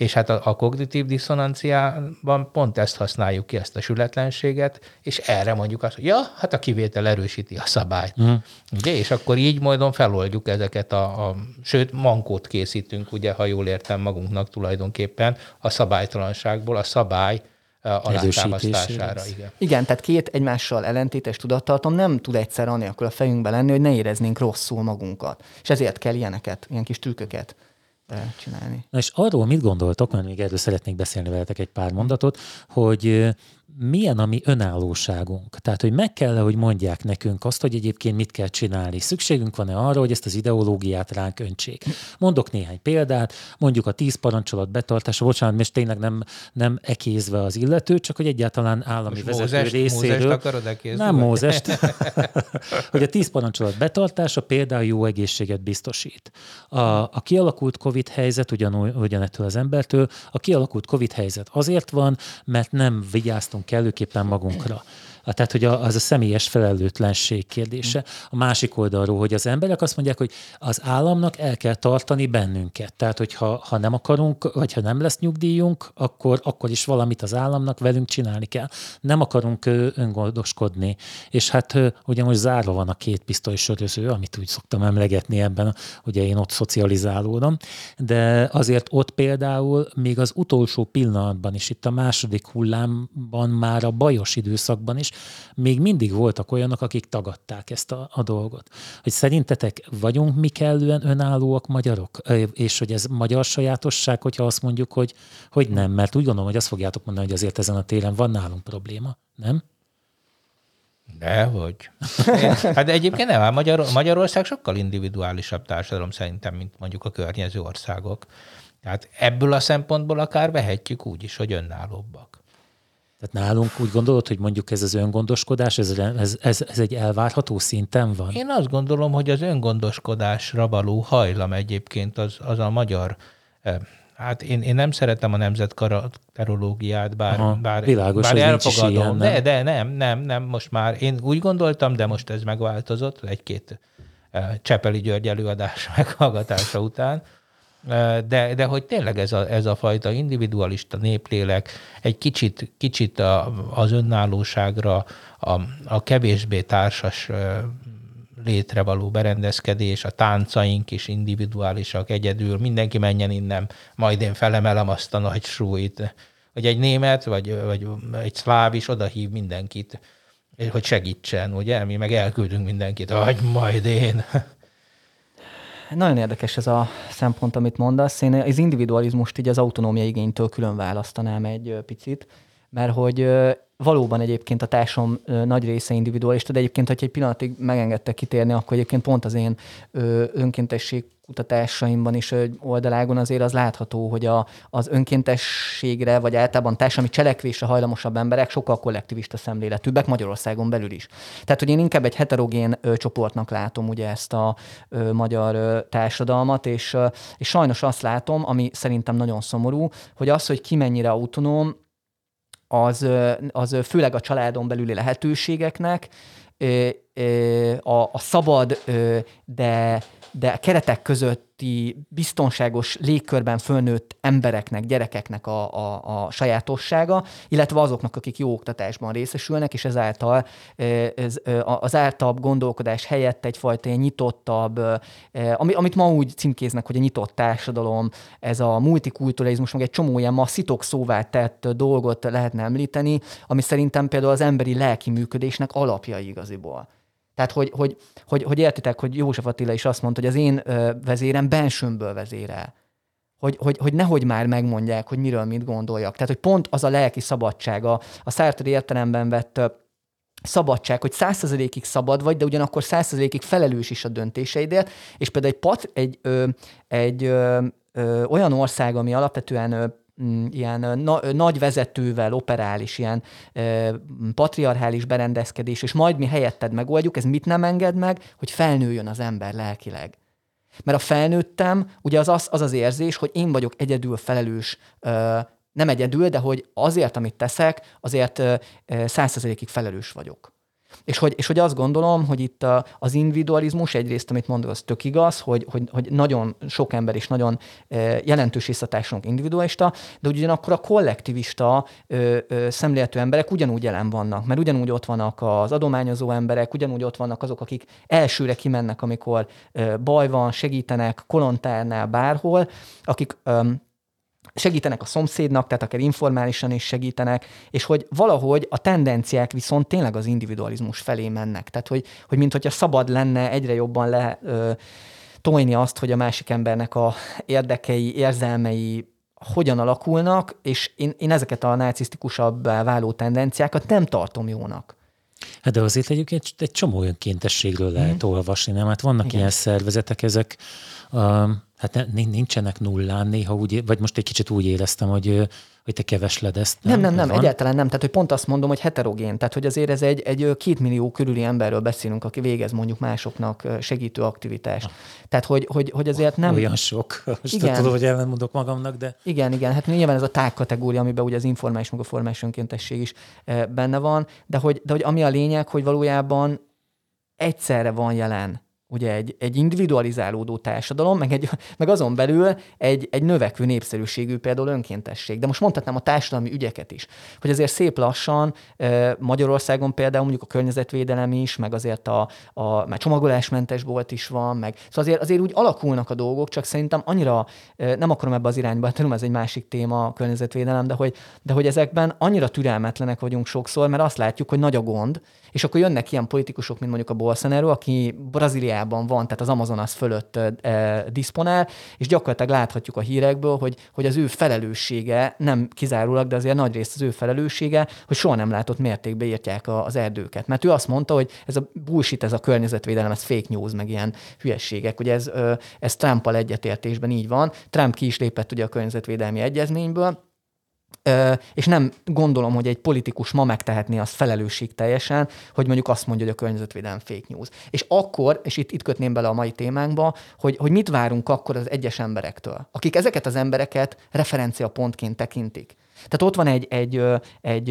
És hát a, a kognitív diszonanciában pont ezt használjuk ki, ezt a sületlenséget, és erre mondjuk azt, hogy ja, hát a kivétel erősíti a szabályt. Uh-huh. Ugye? És akkor így módon feloldjuk ezeket a, a, sőt, mankót készítünk, ugye, ha jól értem magunknak tulajdonképpen a szabálytalanságból, a szabály alátámasztására. Igen.
igen, tehát két egymással ellentétes tudattartom nem tud egyszer annélkül a fejünkbe lenni, hogy ne éreznénk rosszul magunkat. És ezért kell ilyeneket, ilyen kis trükköket csinálni.
Na és arról mit gondoltok, mert még erről szeretnék beszélni veletek egy pár mondatot, hogy milyen a mi önállóságunk. Tehát, hogy meg kell hogy mondják nekünk azt, hogy egyébként mit kell csinálni. Szükségünk van-e arra, hogy ezt az ideológiát ránk öntsék. Mondok néhány példát, mondjuk a tíz parancsolat betartása, bocsánat, most tényleg nem, nem ekézve az illető, csak hogy egyáltalán állami most vezető Mózest, részéről. Mózest
akarod ekézni?
Nem Mózest. hogy a tíz parancsolat betartása például jó egészséget biztosít. A, a kialakult COVID helyzet ugyanúgy, ugyanettől az embertől, a kialakult COVID helyzet azért van, mert nem vigyáztunk kellőképpen magunkra. Tehát, hogy az a személyes felelőtlenség kérdése. A másik oldalról, hogy az emberek azt mondják, hogy az államnak el kell tartani bennünket. Tehát, hogy ha, ha nem akarunk, vagy ha nem lesz nyugdíjunk, akkor, akkor is valamit az államnak velünk csinálni kell. Nem akarunk öngondoskodni. És hát ugye most zárva van a két pisztoly söröző, amit úgy szoktam emlegetni ebben, ugye én ott szocializálódom, de azért ott például még az utolsó pillanatban is, itt a második hullámban már a bajos időszakban is még mindig voltak olyanok, akik tagadták ezt a, a dolgot. Hogy szerintetek vagyunk mi kellően önállóak magyarok? És hogy ez magyar sajátosság, hogyha azt mondjuk, hogy, hogy nem, mert úgy gondolom, hogy azt fogjátok mondani, hogy azért ezen a téren van nálunk probléma, nem?
Dehogy. Hát egyébként nem, hát Magyar, Magyarország sokkal individuálisabb társadalom szerintem, mint mondjuk a környező országok. Tehát ebből a szempontból akár vehetjük úgy is, hogy önállóbbak.
Tehát nálunk úgy gondolod, hogy mondjuk ez az öngondoskodás, ez, ez, ez, ez egy elvárható szinten van?
Én azt gondolom, hogy az öngondoskodásra való hajlam egyébként az, az a magyar eh, Hát én, én nem szeretem a nemzetkarakterológiát, bár, Aha,
bár, világos,
bár elfogadom. Ilyen, nem? De, de nem, nem, nem, most már én úgy gondoltam, de most ez megváltozott egy-két eh, Csepeli György előadás meghallgatása után, de, de hogy tényleg ez a, ez a fajta individualista néplélek egy kicsit, kicsit a, az önállóságra, a, a kevésbé társas létre való berendezkedés, a táncaink is individuálisak, egyedül, mindenki menjen innen, majd én felemelem azt a nagy súlyt. Hogy egy német, vagy, vagy egy szláv is odahív mindenkit, hogy segítsen, ugye? Mi meg elküldünk mindenkit, hogy majd én.
Nagyon érdekes ez a szempont, amit mondasz. Én az individualizmust így az autonómia igénytől külön választanám egy picit, mert hogy valóban egyébként a társam nagy része individualista, de egyébként, hogyha egy pillanatig megengedtek kitérni, akkor egyébként pont az én önkéntesség kutatásaimban is oldalágon azért az látható, hogy a, az önkéntességre, vagy általában társadalmi cselekvésre hajlamosabb emberek sokkal kollektivista szemléletűbbek Magyarországon belül is. Tehát, hogy én inkább egy heterogén ö, csoportnak látom ugye ezt a ö, magyar ö, társadalmat, és, ö, és sajnos azt látom, ami szerintem nagyon szomorú, hogy az, hogy ki mennyire autonóm, az, az főleg a családon belüli lehetőségeknek, a, a szabad, de, de keretek között közötti biztonságos légkörben fölnőtt embereknek, gyerekeknek a, a, a sajátossága, illetve azoknak, akik jó oktatásban részesülnek, és ezáltal ez, az ártabb gondolkodás helyett egyfajta ilyen nyitottabb, amit ma úgy címkéznek, hogy a nyitott társadalom, ez a multikulturalizmus, meg egy csomó ilyen ma szitok szóvá tett dolgot lehetne említeni, ami szerintem például az emberi lelki működésnek alapja igaziból. Tehát, hogy, hogy, hogy, hogy értitek, hogy József Attila is azt mondta, hogy az én vezérem bensőmből vezérel. Hogy, hogy, hogy nehogy már megmondják, hogy miről mit gondoljak. Tehát, hogy pont az a lelki szabadsága, a Sartre értelemben vett szabadság, hogy százszerzelékig szabad vagy, de ugyanakkor százszerzelékig felelős is a döntéseidért, és például egy, pat, egy, ö, egy ö, ö, olyan ország, ami alapvetően ilyen na, nagy vezetővel operális, ilyen e, patriarchális berendezkedés, és majd mi helyetted megoldjuk, ez mit nem enged meg, hogy felnőjön az ember lelkileg. Mert a felnőttem, ugye az az, az, az érzés, hogy én vagyok egyedül felelős, e, nem egyedül, de hogy azért, amit teszek, azért százszerzelékig felelős vagyok. És hogy, és hogy azt gondolom, hogy itt a, az individualizmus egyrészt, amit mondok, az tök igaz, hogy, hogy, hogy nagyon sok ember is nagyon e, jelentős visszatásunk individualista, de ugyanakkor a kollektivista ö, ö, szemléletű emberek ugyanúgy jelen vannak, mert ugyanúgy ott vannak az adományozó emberek, ugyanúgy ott vannak azok, akik elsőre kimennek, amikor ö, baj van, segítenek, kolontárnál, bárhol, akik ö, segítenek a szomszédnak, tehát akár informálisan is segítenek, és hogy valahogy a tendenciák viszont tényleg az individualizmus felé mennek. Tehát, hogy, hogy mint hogyha szabad lenne egyre jobban le ö, tojni azt, hogy a másik embernek a érdekei, érzelmei hogyan alakulnak, és én, én ezeket a narcisztikusabbá váló tendenciákat nem tartom jónak.
Hát de azért egyébként egy csomó olyan kéntességről lehet mm. olvasni, nem? Hát vannak Igen. ilyen szervezetek, ezek Hát nincsenek nullán, néha úgy, vagy most egy kicsit úgy éreztem, hogy, hogy te kevesled ezt.
Nem, nem, nem, nem egyáltalán nem. Tehát, hogy pont azt mondom, hogy heterogén. Tehát, hogy azért ez egy, egy két millió körüli emberről beszélünk, aki végez mondjuk másoknak segítő aktivitást. Ha. Tehát, hogy, hogy, hogy azért nem...
Olyan sok. Most igen. tudom, hogy ellenmondok magamnak, de...
Igen, igen. Hát nyilván ez a tág kategória, amiben ugye az informális, meg a formális önkéntesség is benne van, de hogy, de hogy ami a lényeg, hogy valójában egyszerre van jelen ugye egy, egy individualizálódó társadalom, meg, egy, meg azon belül egy, egy növekvő népszerűségű például önkéntesség. De most mondhatnám a társadalmi ügyeket is, hogy azért szép lassan Magyarországon például mondjuk a környezetvédelem is, meg azért a, a már csomagolásmentes bolt is van, meg szóval azért, azért úgy alakulnak a dolgok, csak szerintem annyira nem akarom ebbe az irányba, tudom, ez egy másik téma a környezetvédelem, de hogy, de hogy ezekben annyira türelmetlenek vagyunk sokszor, mert azt látjuk, hogy nagy a gond, és akkor jönnek ilyen politikusok, mint mondjuk a Bolsonaro, aki Brazíliában van, tehát az Amazonas fölött e, diszponál, és gyakorlatilag láthatjuk a hírekből, hogy, hogy az ő felelőssége nem kizárólag, de azért nagy részt az ő felelőssége, hogy soha nem látott mértékben írtják az erdőket. Mert ő azt mondta, hogy ez a bullshit, ez a környezetvédelem, ez fake news, meg ilyen hülyességek. Ugye ez, ez Trumpal egyetértésben így van. Trump ki is lépett ugye a környezetvédelmi egyezményből, és nem gondolom, hogy egy politikus ma megtehetné azt felelősség teljesen, hogy mondjuk azt mondja, hogy a környezetvédelem fake news. És akkor, és itt, itt kötném bele a mai témánkba, hogy, hogy mit várunk akkor az egyes emberektől, akik ezeket az embereket referenciapontként tekintik. Tehát ott van egy, egy, egy, egy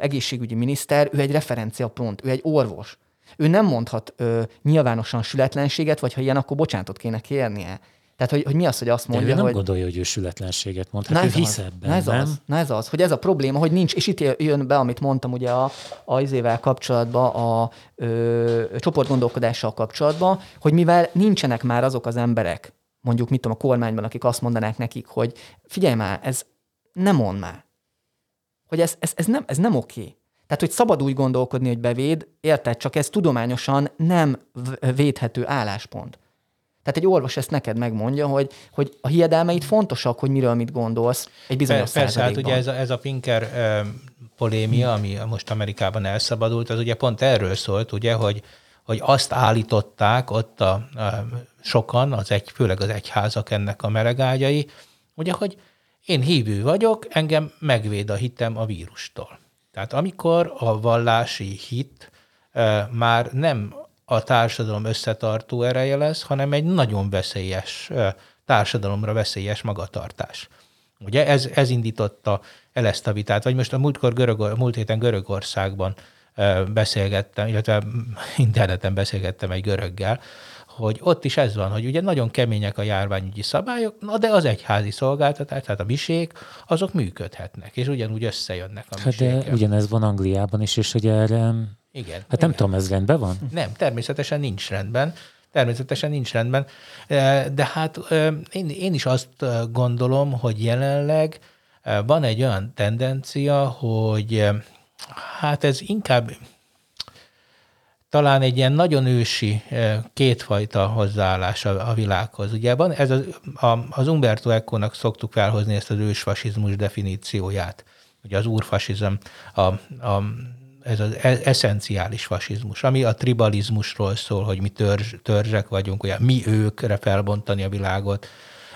egészségügyi miniszter, ő egy referenciapont, ő egy orvos. Ő nem mondhat ö, nyilvánosan sületlenséget, vagy ha ilyen, akkor bocsánatot kéne kérnie. Tehát, hogy, hogy mi az, hogy azt mondja,
De ő nem
hogy...
gondolja, hogy ő sületlenséget mond, hát na ő hisz ebben, na ez
nem? Az, na ez az, hogy ez a probléma, hogy nincs, és itt jön be, amit mondtam ugye a, a izével kapcsolatban, a ö, csoportgondolkodással kapcsolatban, hogy mivel nincsenek már azok az emberek, mondjuk mit tudom, a kormányban, akik azt mondanák nekik, hogy figyelj már, ez nem mond már. Hogy ez, ez, ez, nem, ez nem oké. Tehát, hogy szabad úgy gondolkodni, hogy bevéd, érted, csak ez tudományosan nem védhető álláspont. Tehát egy orvos ezt neked megmondja, hogy, hogy a hiedelmeid fontosak, hogy miről mit gondolsz egy bizonyos
Persze, hát ugye ez a, ez a Pinker uh, polémia, ami most Amerikában elszabadult, az ugye pont erről szólt, ugye, hogy, hogy azt állították ott a, a sokan, az egy, főleg az egyházak ennek a melegágyai, ugye, hogy én hívő vagyok, engem megvéd a hitem a vírustól. Tehát amikor a vallási hit uh, már nem a társadalom összetartó ereje lesz, hanem egy nagyon veszélyes, társadalomra veszélyes magatartás. Ugye ez, ez indította el ezt a vitát, vagy most a múltkor Görög, múlt héten Görögországban beszélgettem, illetve interneten beszélgettem egy göröggel, hogy ott is ez van, hogy ugye nagyon kemények a járványügyi szabályok, na de az egyházi szolgáltatás, tehát a misék, azok működhetnek, és ugyanúgy összejönnek a
Hát de ugyanez van Angliában is, és hogy erre...
Igen.
Hát nem
igen.
tudom, ez rendben van?
Nem, természetesen nincs rendben. Természetesen nincs rendben. Eh, De hát eh, én, én is azt eh, gondolom, hogy jelenleg van egy olyan tendencia, hogy hát ez inkább talán egy ilyen nagyon ősi kétfajta hozzáállás a, a világhoz. Ugye van ez az, a, az Umberto Eco-nak szoktuk felhozni ezt az ősfasizmus definícióját. Ugye az úrfasizm, a, a, ez az e- eszenciális fasizmus, ami a tribalizmusról szól, hogy mi törzs, törzsek vagyunk, ugye mi őkre felbontani a világot.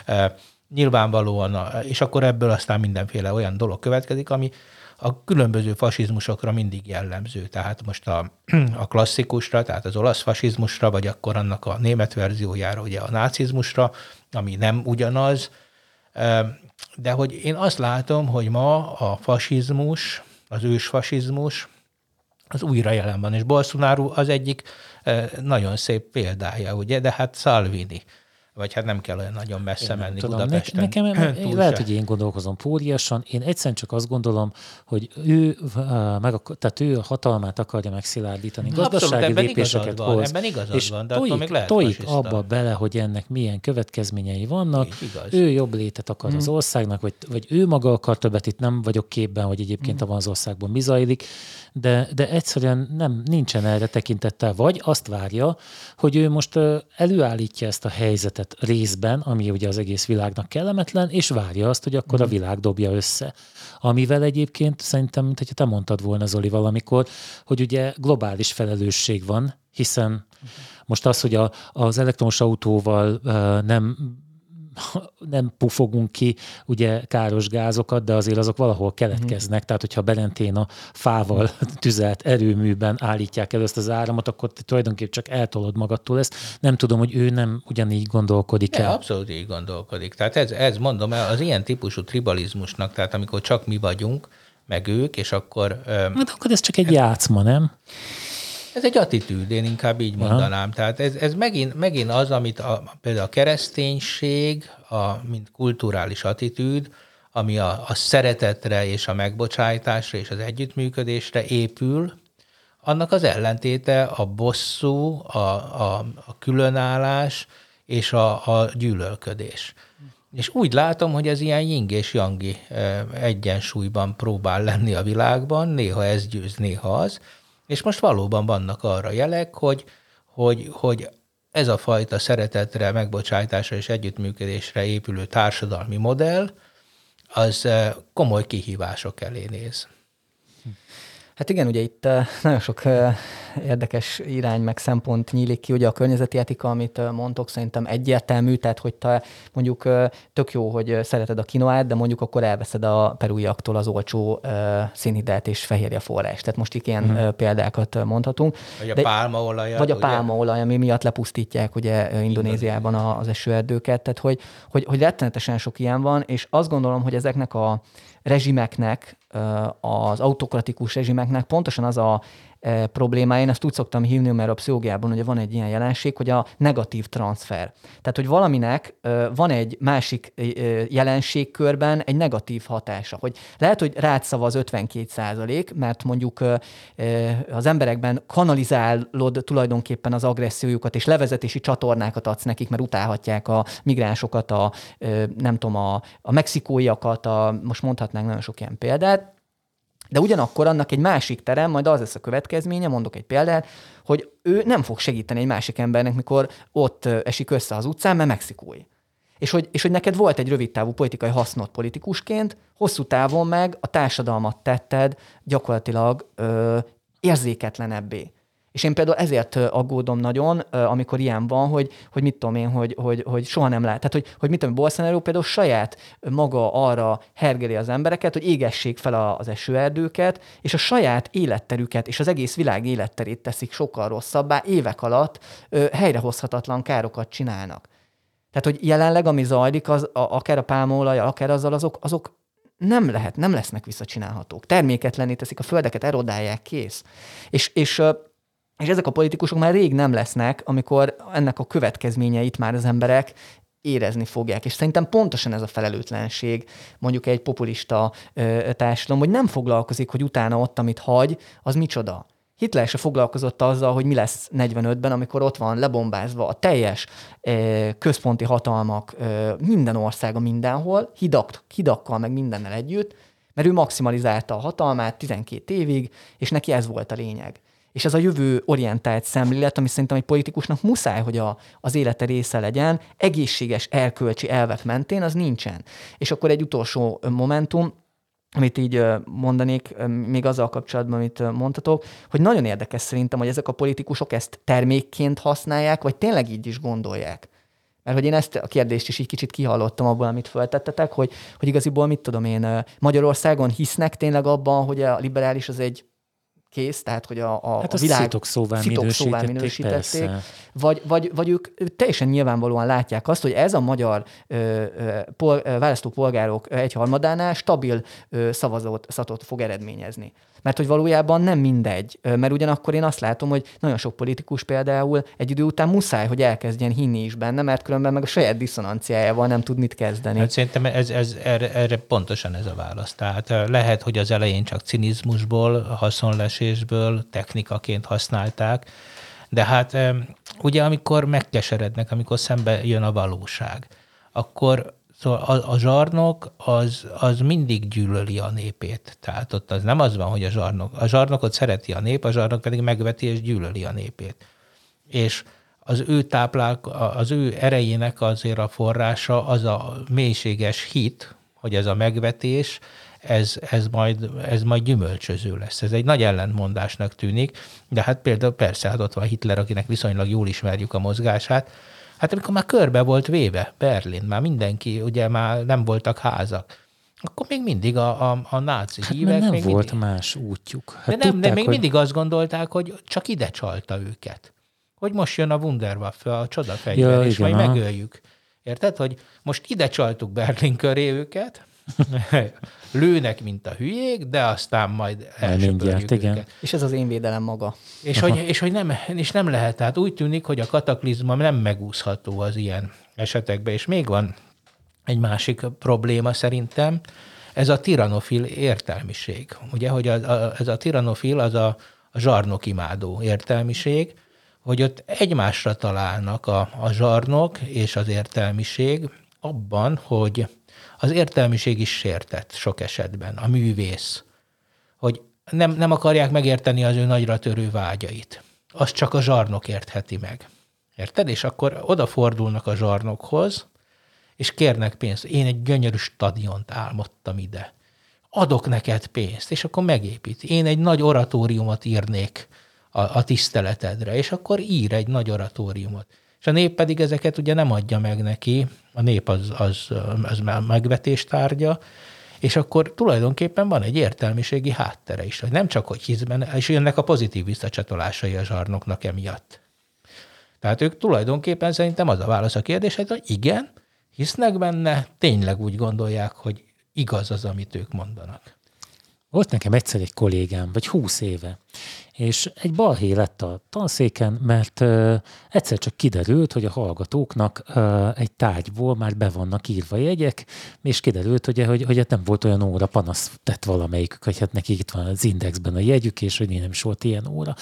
E, nyilvánvalóan, és akkor ebből aztán mindenféle olyan dolog következik, ami a különböző fasizmusokra mindig jellemző. Tehát most a, a klasszikusra, tehát az olasz fasizmusra, vagy akkor annak a német verziójára, ugye a nácizmusra, ami nem ugyanaz. E, De hogy én azt látom, hogy ma a fasizmus, az ősfasizmus, az újra jelen van, és Bolsonaro az egyik eh, nagyon szép példája, ugye, de hát Salvini, vagy hát nem kell olyan nagyon messze
Én
menni
tudom,
Budapesten.
Nekem, nekem
túl
lehet,
se.
hogy én gondolkozom póriasan, én egyszerűen csak azt gondolom, hogy ő, meg, tehát ő a hatalmát akarja megszilárdítani,
Abszolút,
gazdasági
ebben
lépéseket
igazad van,
hoz,
ebben igazad
és
van, de attól
tojik,
még lehet
tojik abba bele, hogy ennek milyen következményei vannak, ő jobb létet akar az országnak, vagy, vagy ő maga akar többet, itt nem vagyok képben, hogy egyébként abban az országban mi zajlik, de, de egyszerűen nem, nincsen erre tekintettel, vagy azt várja, hogy ő most előállítja ezt a helyzetet részben, ami ugye az egész világnak kellemetlen, és várja azt, hogy akkor a világ dobja össze. Amivel egyébként szerintem, mint hogyha te mondtad volna, Zoli, valamikor, hogy ugye globális felelősség van, hiszen most az, hogy a, az elektromos autóval ö, nem nem pufogunk ki ugye káros gázokat, de azért azok valahol keletkeznek. Tehát, hogyha Berentén a fával tüzelt erőműben állítják elő ezt az áramot, akkor te tulajdonképpen csak eltolod magadtól ezt. Nem tudom, hogy ő nem ugyanígy gondolkodik el.
abszolút így gondolkodik. Tehát ez, ez mondom, az ilyen típusú tribalizmusnak, tehát amikor csak mi vagyunk, meg ők, és akkor
Hát akkor ez csak egy játszma, nem?
Ez egy attitűd, én inkább így mondanám. Tehát ez, ez megint, megint az, amit a, például a kereszténység, a, mint kulturális attitűd, ami a, a szeretetre és a megbocsájtásra és az együttműködésre épül, annak az ellentéte a bosszú, a, a, a különállás és a, a gyűlölködés. És úgy látom, hogy ez ilyen ying és yangi egyensúlyban próbál lenni a világban, néha ez győz, néha az, és most valóban vannak arra jelek, hogy, hogy, hogy ez a fajta szeretetre, megbocsájtásra és együttműködésre épülő társadalmi modell, az eh, komoly kihívások elé néz.
Hát igen, ugye itt eh, nagyon sok eh, érdekes irány meg szempont nyílik ki. Ugye a környezeti etika, amit eh, mondtok, szerintem egyértelmű, tehát hogy te mondjuk tök jó, hogy szereted a kinoát, de mondjuk akkor elveszed a perújaktól az olcsó szénhidrát és fehérje forrás. Tehát most itt ilyen mm. példákat mondhatunk.
Vagy a
De-
pálmaolajat.
Vagy a
ugye?
pálmaolaj, ami miatt lepusztítják ugye Indonéziában az esőerdőket, tehát hogy, hogy, hogy rettenetesen sok ilyen van, és azt gondolom, hogy ezeknek a rezsimeknek, az autokratikus rezsimeknek pontosan az a e, problémája, én ezt úgy szoktam hívni, mert a pszichológiában ugye van egy ilyen jelenség, hogy a negatív transfer. Tehát, hogy valaminek van egy másik jelenségkörben egy negatív hatása. Hogy lehet, hogy rád szavaz 52 százalék, mert mondjuk az emberekben kanalizálod tulajdonképpen az agressziójukat, és levezetési csatornákat adsz nekik, mert utálhatják a migránsokat, a, nem tudom, a, a mexikóiakat, a, most mondhatnánk nagyon sok ilyen példát, de ugyanakkor annak egy másik terem, majd az lesz a következménye, mondok egy példát, hogy ő nem fog segíteni egy másik embernek, mikor ott esik össze az utcán, mert mexikói. És hogy, és hogy neked volt egy rövid távú politikai hasznot politikusként, hosszú távon meg a társadalmat tetted gyakorlatilag ö, érzéketlenebbé. És én például ezért aggódom nagyon, amikor ilyen van, hogy, hogy mit tudom én, hogy, hogy, hogy soha nem lát. Tehát, hogy, hogy mit tudom, Bolsonaro például saját maga arra hergeli az embereket, hogy égessék fel az esőerdőket, és a saját életterüket és az egész világ életterét teszik sokkal rosszabbá, évek alatt helyrehozhatatlan károkat csinálnak. Tehát, hogy jelenleg, ami zajlik, az, a, akár a pálmaolaj, akár azzal, azok, azok nem lehet, nem lesznek visszacsinálhatók. Terméketlenné teszik a földeket, erodálják, kész. És, és És ezek a politikusok már rég nem lesznek, amikor ennek a következményeit már az emberek érezni fogják. És szerintem pontosan ez a felelőtlenség mondjuk egy populista ö, társadalom, hogy nem foglalkozik, hogy utána ott, amit hagy, az micsoda. Hitler se foglalkozott azzal, hogy mi lesz 45-ben, amikor ott van lebombázva a teljes ö, központi hatalmak ö, minden országa mindenhol, hidak, hidakkal meg mindennel együtt, mert ő maximalizálta a hatalmát 12 évig, és neki ez volt a lényeg. És ez a jövő orientált szemlélet, ami szerintem egy politikusnak muszáj, hogy a, az élete része legyen, egészséges elkölcsi elvek mentén, az nincsen. És akkor egy utolsó momentum, amit így mondanék, még azzal kapcsolatban, amit mondtatok, hogy nagyon érdekes szerintem, hogy ezek a politikusok ezt termékként használják, vagy tényleg így is gondolják. Mert hogy én ezt a kérdést is így kicsit kihallottam abból, amit feltettetek, hogy, hogy igaziból mit tudom én, Magyarországon hisznek tényleg abban, hogy a liberális az egy kész, tehát hogy a, a,
hát
a világ
szitok szóvá minősítették, minősítették
vagy, vagy, vagy ők teljesen nyilvánvalóan látják azt, hogy ez a magyar ö, pol, választópolgárok egyharmadánál stabil ö, szavazatot fog eredményezni. Mert hogy valójában nem mindegy, mert ugyanakkor én azt látom, hogy nagyon sok politikus például egy idő után muszáj, hogy elkezdjen hinni is benne, mert különben meg a saját diszonanciájával nem tud mit kezdeni.
Hát szerintem ez, ez, erre, erre pontosan ez a válasz. Tehát lehet, hogy az elején csak cinizmusból, haszonlesésből, technikaként használták, de hát ugye amikor megkeserednek, amikor szembe jön a valóság, akkor Szóval a, a zsarnok az, az mindig gyűlöli a népét. Tehát ott az nem az van, hogy a zsarnok. A zsarnokot szereti a nép, a zsarnok pedig megveti és gyűlöli a népét. És az ő táplál, az ő erejének azért a forrása az a mélységes hit, hogy ez a megvetés, ez, ez, majd, ez majd gyümölcsöző lesz. Ez egy nagy ellentmondásnak tűnik, de hát például persze, hát ott van Hitler, akinek viszonylag jól ismerjük a mozgását, Hát amikor már körbe volt véve Berlin, már mindenki, ugye már nem voltak házak, akkor még mindig a, a, a náci
hát
hívek...
nem
még
volt
mindig,
más útjuk. Hát
de nem, tudták, de még
hogy...
mindig azt gondolták, hogy csak ide csalta őket. Hogy most jön a Wunderwaffe, a csodafegyver, ja, és igen, majd megöljük. Érted, hogy most ide csaltuk Berlin köré őket, lőnek, mint a hülyék, de aztán majd elsöpörjük igen.
És ez az én védelem maga.
És hogy, és hogy nem, és nem lehet. Tehát úgy tűnik, hogy a kataklizma nem megúszható az ilyen esetekben. És még van egy másik probléma szerintem, ez a tiranofil értelmiség. Ugye, hogy a, a, ez a tiranofil az a, a zsarnokimádó értelmiség, hogy ott egymásra találnak a, a zsarnok és az értelmiség abban, hogy az értelmiség is sértett sok esetben, a művész, hogy nem, nem akarják megérteni az ő nagyra törő vágyait. Azt csak a zsarnok értheti meg. Érted? És akkor odafordulnak a zsarnokhoz, és kérnek pénzt. Én egy gyönyörű stadiont álmodtam ide. Adok neked pénzt, és akkor megépít. Én egy nagy oratóriumot írnék a, a tiszteletedre, és akkor ír egy nagy oratóriumot. És a nép pedig ezeket ugye nem adja meg neki, a nép az, az, az már megvetés tárgya, és akkor tulajdonképpen van egy értelmiségi háttere is, hogy nem csak, hogy hiszben, és jönnek a pozitív visszacsatolásai a zsarnoknak emiatt. Tehát ők tulajdonképpen szerintem az a válasz a kérdésre, hogy igen, hisznek benne, tényleg úgy gondolják, hogy igaz az, amit ők mondanak.
Volt nekem egyszer egy kollégám, vagy húsz éve, és egy balhé lett a tanszéken, mert uh, egyszer csak kiderült, hogy a hallgatóknak uh, egy tárgyból már be vannak írva jegyek, és kiderült, hogy, hogy, hogy hát nem volt olyan óra, panasz tett valamelyikük, hogy hát nekik itt van az indexben a jegyük, és hogy nem is volt ilyen óra.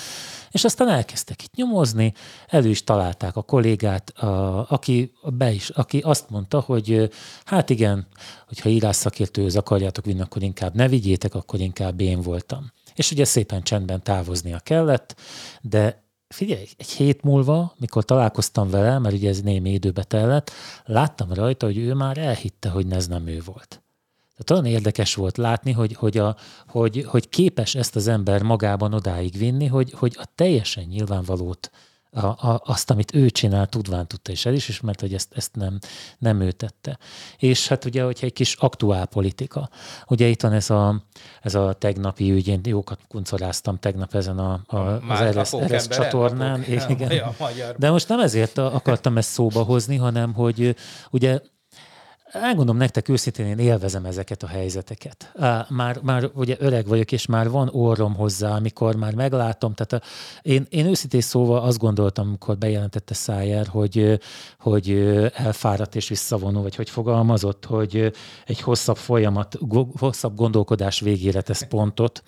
És aztán elkezdtek itt nyomozni, elő is találták a kollégát, a, aki, be is, aki azt mondta, hogy hát igen, hogyha írásszakértőhöz akarjátok vinni, akkor inkább ne vigyétek, akkor inkább én voltam. És ugye szépen csendben távoznia kellett, de figyelj, egy hét múlva, mikor találkoztam vele, mert ugye ez némi időbe tellett, láttam rajta, hogy ő már elhitte, hogy ez nem ő volt. Tehát olyan érdekes volt látni, hogy, hogy, a, hogy, hogy képes ezt az ember magában odáig vinni, hogy, hogy a teljesen nyilvánvalót a, a, azt, amit ő csinál, tudván tudta, és el is ismert, hogy ezt, ezt nem, nem ő tette. És hát ugye, hogyha egy kis aktuál politika, ugye itt van ez a, ez a tegnapi ügy, én jókat kuncoráztam tegnap ezen a, a, az RS, RS csatornán. Igen. De most nem ezért akartam ezt szóba hozni, hanem hogy ugye elgondolom nektek őszintén, én élvezem ezeket a helyzeteket. Már, már ugye öreg vagyok, és már van orrom hozzá, amikor már meglátom. Tehát a, én, én őszintén szóval azt gondoltam, amikor bejelentette Szájer, hogy, hogy elfáradt és visszavonul, vagy hogy fogalmazott, hogy egy hosszabb folyamat, hosszabb gondolkodás végére tesz pontot,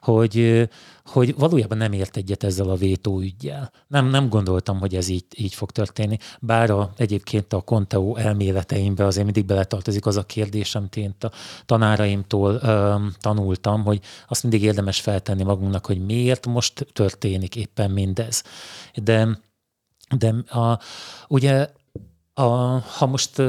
hogy, hogy valójában nem ért egyet ezzel a vétóügyjel. Nem, nem gondoltam, hogy ez így, így fog történni, bár a, egyébként a Conteo elméleteimbe azért mindig beletartozik az a kérdés, amit én a tanáraimtól ö, tanultam, hogy azt mindig érdemes feltenni magunknak, hogy miért most történik éppen mindez. De, de a, ugye a, ha most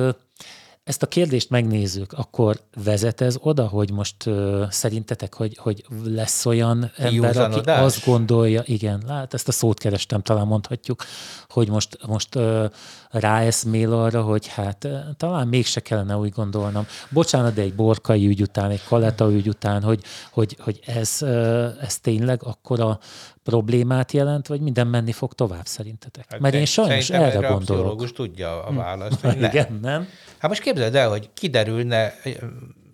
ezt a kérdést megnézzük, akkor vezet ez oda, hogy most uh, szerintetek, hogy, hogy lesz olyan ember, aki azt gondolja, igen, lát, ezt a szót kerestem, talán mondhatjuk, hogy most, most uh, ráeszmél arra, hogy hát uh, talán mégse kellene úgy gondolnom. Bocsánat, de egy borkai ügy után, egy kaleta ügy után, hogy, hogy, hogy ez, uh, ez tényleg akkora problémát jelent, vagy minden menni fog tovább szerintetek? Hát Mert én sajnos erre gondolok.
tudja a választ.
Hogy nem. Igen, nem?
Hát most képzeld el, hogy kiderülne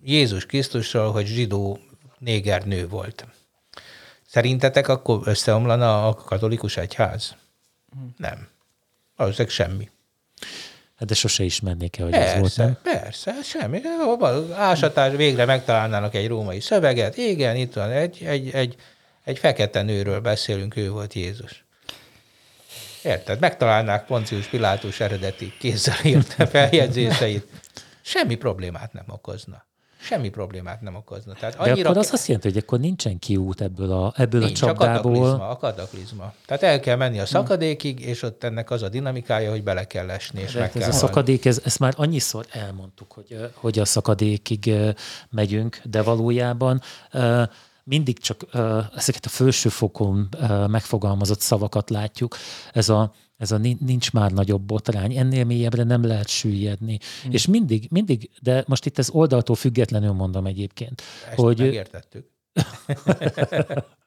Jézus Krisztusról, hogy zsidó nő volt. Szerintetek akkor összeomlana a katolikus egyház? Nem. Valószínűleg semmi.
Hát de sose ismernék el, hogy
persze,
ez volt, nem?
Persze, semmi. Ásatás, végre megtalálnának egy római szöveget. Igen, itt van egy, egy, egy egy fekete nőről beszélünk, ő volt Jézus. Érted? Megtalálnák Poncius Pilátus eredeti kézzel írt feljegyzéseit. Semmi problémát nem okozna. Semmi problémát nem okozna.
Tehát annyira De akkor az azt jelenti, hogy akkor nincsen kiút ebből a, ebből Nincs, a csapdából. A
kataklizma, a kataklizma. Tehát el kell menni a szakadékig, és ott ennek az a dinamikája, hogy bele kell esni, és De meg
ez
kell
a szakadék, ez, ezt már annyiszor elmondtuk, hogy, hogy a szakadékig megyünk, de valójában mindig csak ezeket a felsőfokon uh, megfogalmazott szavakat látjuk. Ez a, ez a nincs már nagyobb botrány, ennél mélyebbre nem lehet süllyedni. Mm. És mindig, mindig, de most itt ez oldaltól függetlenül mondom egyébként.
Ezt hogy, megértettük.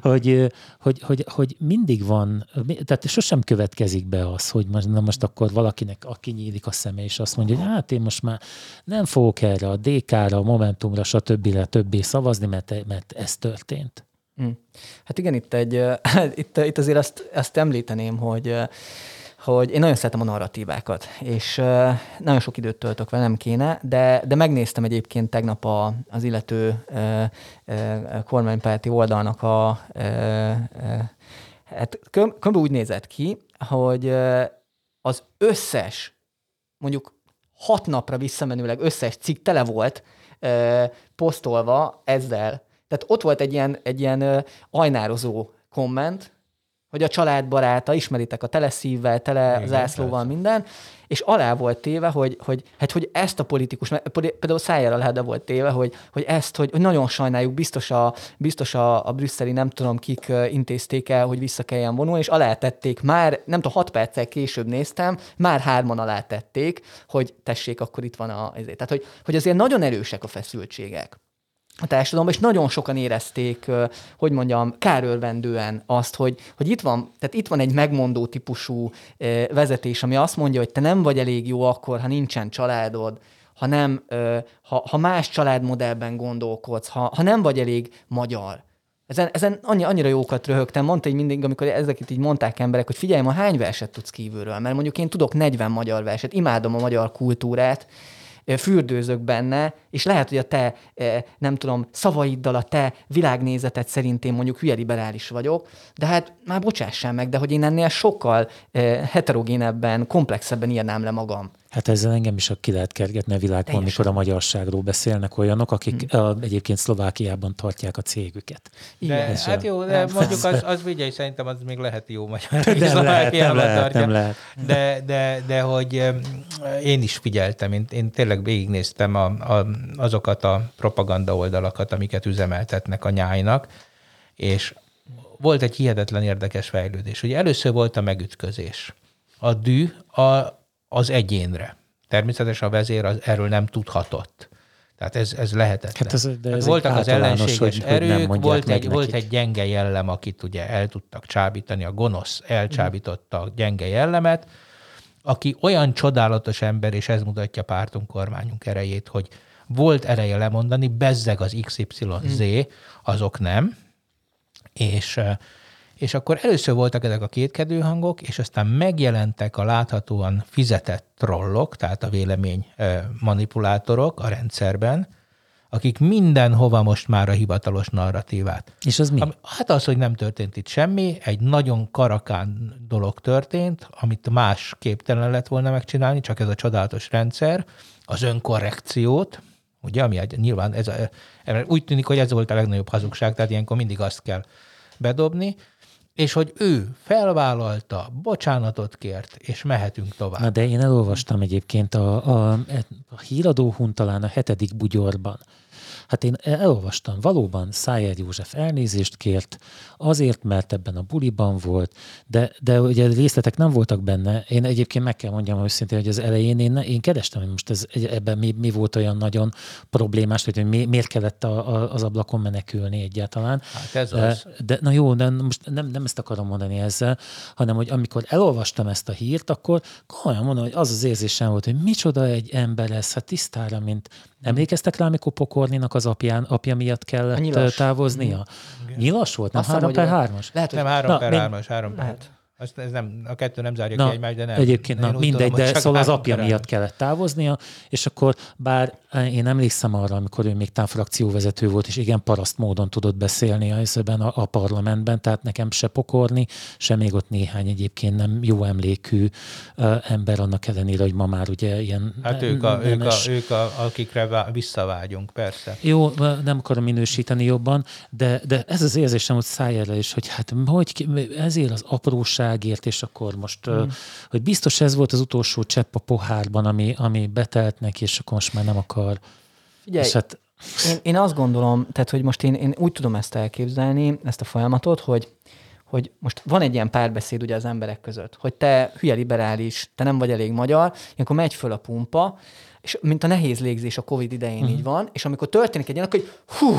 hogy, hogy, hogy, hogy mindig van, tehát sosem következik be az, hogy most, na most akkor valakinek aki nyílik a szeme, és azt mondja, hogy hát én most már nem fogok erre a DK-ra, a Momentumra, stb. többé szavazni, mert, mert ez történt.
Hmm. Hát igen, itt, egy, itt, itt azért azt, azt említeném, hogy hogy én nagyon szeretem a narratívákat, és uh, nagyon sok időt töltök vele, nem kéne, de, de megnéztem egyébként tegnap a, az illető uh, uh, kormánypárti oldalnak a... Uh, uh, hát kb. úgy nézett ki, hogy uh, az összes, mondjuk hat napra visszamenőleg összes cikk tele volt uh, posztolva ezzel. Tehát ott volt egy ilyen, egy ilyen uh, ajnározó komment, hogy a családbaráta, ismeritek a teleszívvel, tele Igen, zászlóval, persze. minden, és alá volt téve, hogy, hogy, hát, hogy ezt a politikus, például szájára lehet volt téve, hogy, hogy ezt, hogy, hogy nagyon sajnáljuk, biztos a, biztos a, a brüsszeli nem tudom kik intézték el, hogy vissza kelljen vonulni, és alá tették már, nem tudom, hat perccel később néztem, már hárman alá tették, hogy tessék, akkor itt van a... Ezért. Tehát, hogy, hogy azért nagyon erősek a feszültségek a társadalomban, és nagyon sokan érezték, hogy mondjam, kárörvendően azt, hogy, hogy itt van, tehát itt van egy megmondó típusú vezetés, ami azt mondja, hogy te nem vagy elég jó akkor, ha nincsen családod, ha, nem, ha, ha más családmodellben gondolkodsz, ha, ha nem vagy elég magyar. Ezen, ezen annyi, annyira jókat röhögtem, mondta egy mindig, amikor ezeket így mondták emberek, hogy figyelj, ma hány verset tudsz kívülről, mert mondjuk én tudok 40 magyar verset, imádom a magyar kultúrát, fürdőzök benne, és lehet, hogy a te, nem tudom, szavaiddal, a te világnézetet szerint én mondjuk hülye liberális vagyok, de hát már bocsássál meg, de hogy én ennél sokkal heterogénebben, komplexebben írnám le magam.
Hát ezzel engem is ki lehet kergetni a világon, mikor a magyarságról beszélnek olyanok, akik hmm. a, egyébként Szlovákiában tartják a cégüket.
De, Ez hát jó, de nem, mondjuk az, az vigyelj, szerintem az még lehet jó magyar,
nem lehet, nem lehet, nem lehet.
De, de, de hogy én is figyeltem, én, én tényleg végignéztem a, a, azokat a propaganda oldalakat, amiket üzemeltetnek a nyájnak, és volt egy hihetetlen érdekes fejlődés. Ugye először volt a megütközés. A dű a, az egyénre. Természetesen a vezér az, erről nem tudhatott. Tehát ez, ez lehetetlen. Hát ez, de ez voltak az ellenséges hogy, erők, hogy volt, egy, volt egy gyenge jellem, akit ugye el tudtak csábítani, a gonosz elcsábította a gyenge jellemet, aki olyan csodálatos ember, és ez mutatja pártunk, kormányunk erejét, hogy volt ereje lemondani, bezzeg az XYZ, azok nem, és és akkor először voltak ezek a kétkedő hangok, és aztán megjelentek a láthatóan fizetett trollok, tehát a vélemény manipulátorok a rendszerben, akik mindenhova most már a hivatalos narratívát.
És az mi?
Hát az, hogy nem történt itt semmi, egy nagyon karakán dolog történt, amit más képtelen lett volna megcsinálni, csak ez a csodálatos rendszer, az önkorrekciót, ugye, ami egy, nyilván ez a, úgy tűnik, hogy ez volt a legnagyobb hazugság, tehát ilyenkor mindig azt kell bedobni, és hogy ő felvállalta, bocsánatot kért, és mehetünk tovább.
Na de én elolvastam egyébként a, a, a híradó talán a hetedik bugyorban, Hát én elolvastam, valóban Szájer József elnézést kért, azért, mert ebben a buliban volt, de, de ugye részletek nem voltak benne. Én egyébként meg kell mondjam őszintén, hogy az elején én, én kerestem, hogy most ez, ebben mi, mi volt olyan nagyon problémás, hogy mi, miért kellett a, a, az ablakon menekülni egyáltalán.
Hát ez az.
De, na jó, de most nem, nem ezt akarom mondani ezzel, hanem hogy amikor elolvastam ezt a hírt, akkor komolyan mondom, hogy az az érzésem volt, hogy micsoda egy ember ez, hát tisztára, mint Emlékeztek rá, amikor Pokorninak az apján, apja miatt kellett távoznia? Igen. Nyilas volt? Nem 3 per 3-as?
Lehet, hogy nem 3 per 3-as, 3 per lehet. Azt ez nem, a kettő nem zárja na, ki egymást, de nem.
Egyébként, na, mindegy, tudom, de szóval az apja miatt kellett távoznia, és akkor bár én emlékszem arra, amikor ő még frakcióvezető volt, és igen, paraszt módon tudott beszélni a, a, a parlamentben, tehát nekem se pokorni, se még ott néhány egyébként nem jó emlékű uh, ember annak ellenére, hogy ma már ugye ilyen
Hát ők, a, ők, a, ők a, akikre visszavágyunk, persze.
Jó, nem akarom minősíteni jobban, de, de ez az érzésem, hogy szájára is, hogy hát hogy ezért az apróságért, és akkor most, mm. hogy biztos ez volt az utolsó csepp a pohárban, ami, ami betelt neki, és akkor most már nem akar.
Figyelj, és hát... én, én azt gondolom, tehát hogy most én, én úgy tudom ezt elképzelni, ezt a folyamatot, hogy hogy most van egy ilyen párbeszéd ugye az emberek között, hogy te hülye liberális, te nem vagy elég magyar, ilyenkor megy föl a pumpa, és mint a nehéz légzés a Covid idején uh-huh. így van, és amikor történik egy ilyen, akkor hogy hú,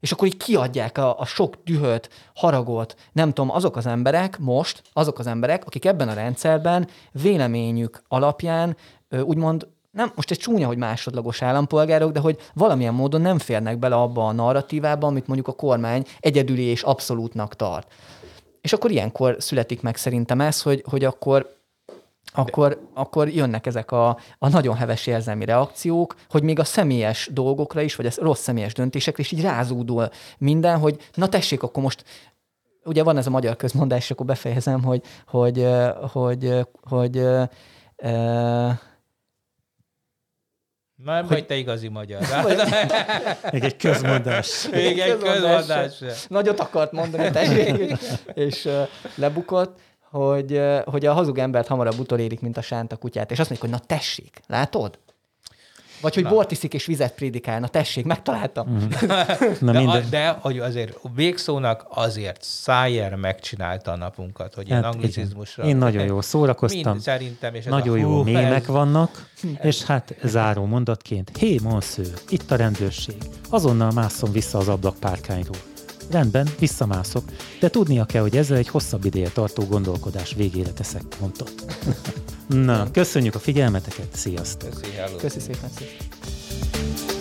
és akkor így kiadják a, a sok dühöt, haragot, nem tudom, azok az emberek most, azok az emberek, akik ebben a rendszerben véleményük alapján úgymond nem, most egy csúnya, hogy másodlagos állampolgárok, de hogy valamilyen módon nem férnek bele abba a narratívába, amit mondjuk a kormány egyedüli és abszolútnak tart. És akkor ilyenkor születik meg szerintem ez, hogy, hogy akkor akkor, akkor jönnek ezek a, a nagyon heves érzelmi reakciók, hogy még a személyes dolgokra is, vagy a rossz személyes döntésekre is így rázúdul minden, hogy na tessék, akkor most ugye van ez a magyar közmondás, és akkor befejezem, hogy, hogy, hogy, hogy, hogy
nem hogy te igazi magyar.
Még egy közmondás.
Még egy közmondás.
Nagyot akart mondani, tessék, és lebukott, hogy, hogy a hazug embert hamarabb utolérik, mint a sánta kutyát. És azt mondjuk, hogy na tessék, látod? Vagy hogy Na. bort iszik és vizet prédikál. Na tessék, megtaláltam. Mm.
Na, de, de, hogy azért végszónak azért Szájer megcsinálta a napunkat, hogy hát, ilyen anglicizmusra.
Én nagyon jól szórakoztam. Mind,
szerintem. És
nagyon jó mémek ez... vannak, és hát záró mondatként, hé, monsző, itt a rendőrség. Azonnal mászom vissza az ablakpárkányról. Rendben, visszamászok, de tudnia kell, hogy ezzel egy hosszabb ideje tartó gondolkodás végére teszek pontot. Na, köszönjük a figyelmeteket, sziasztok!
Köszi,
Köszi szépen, szépen.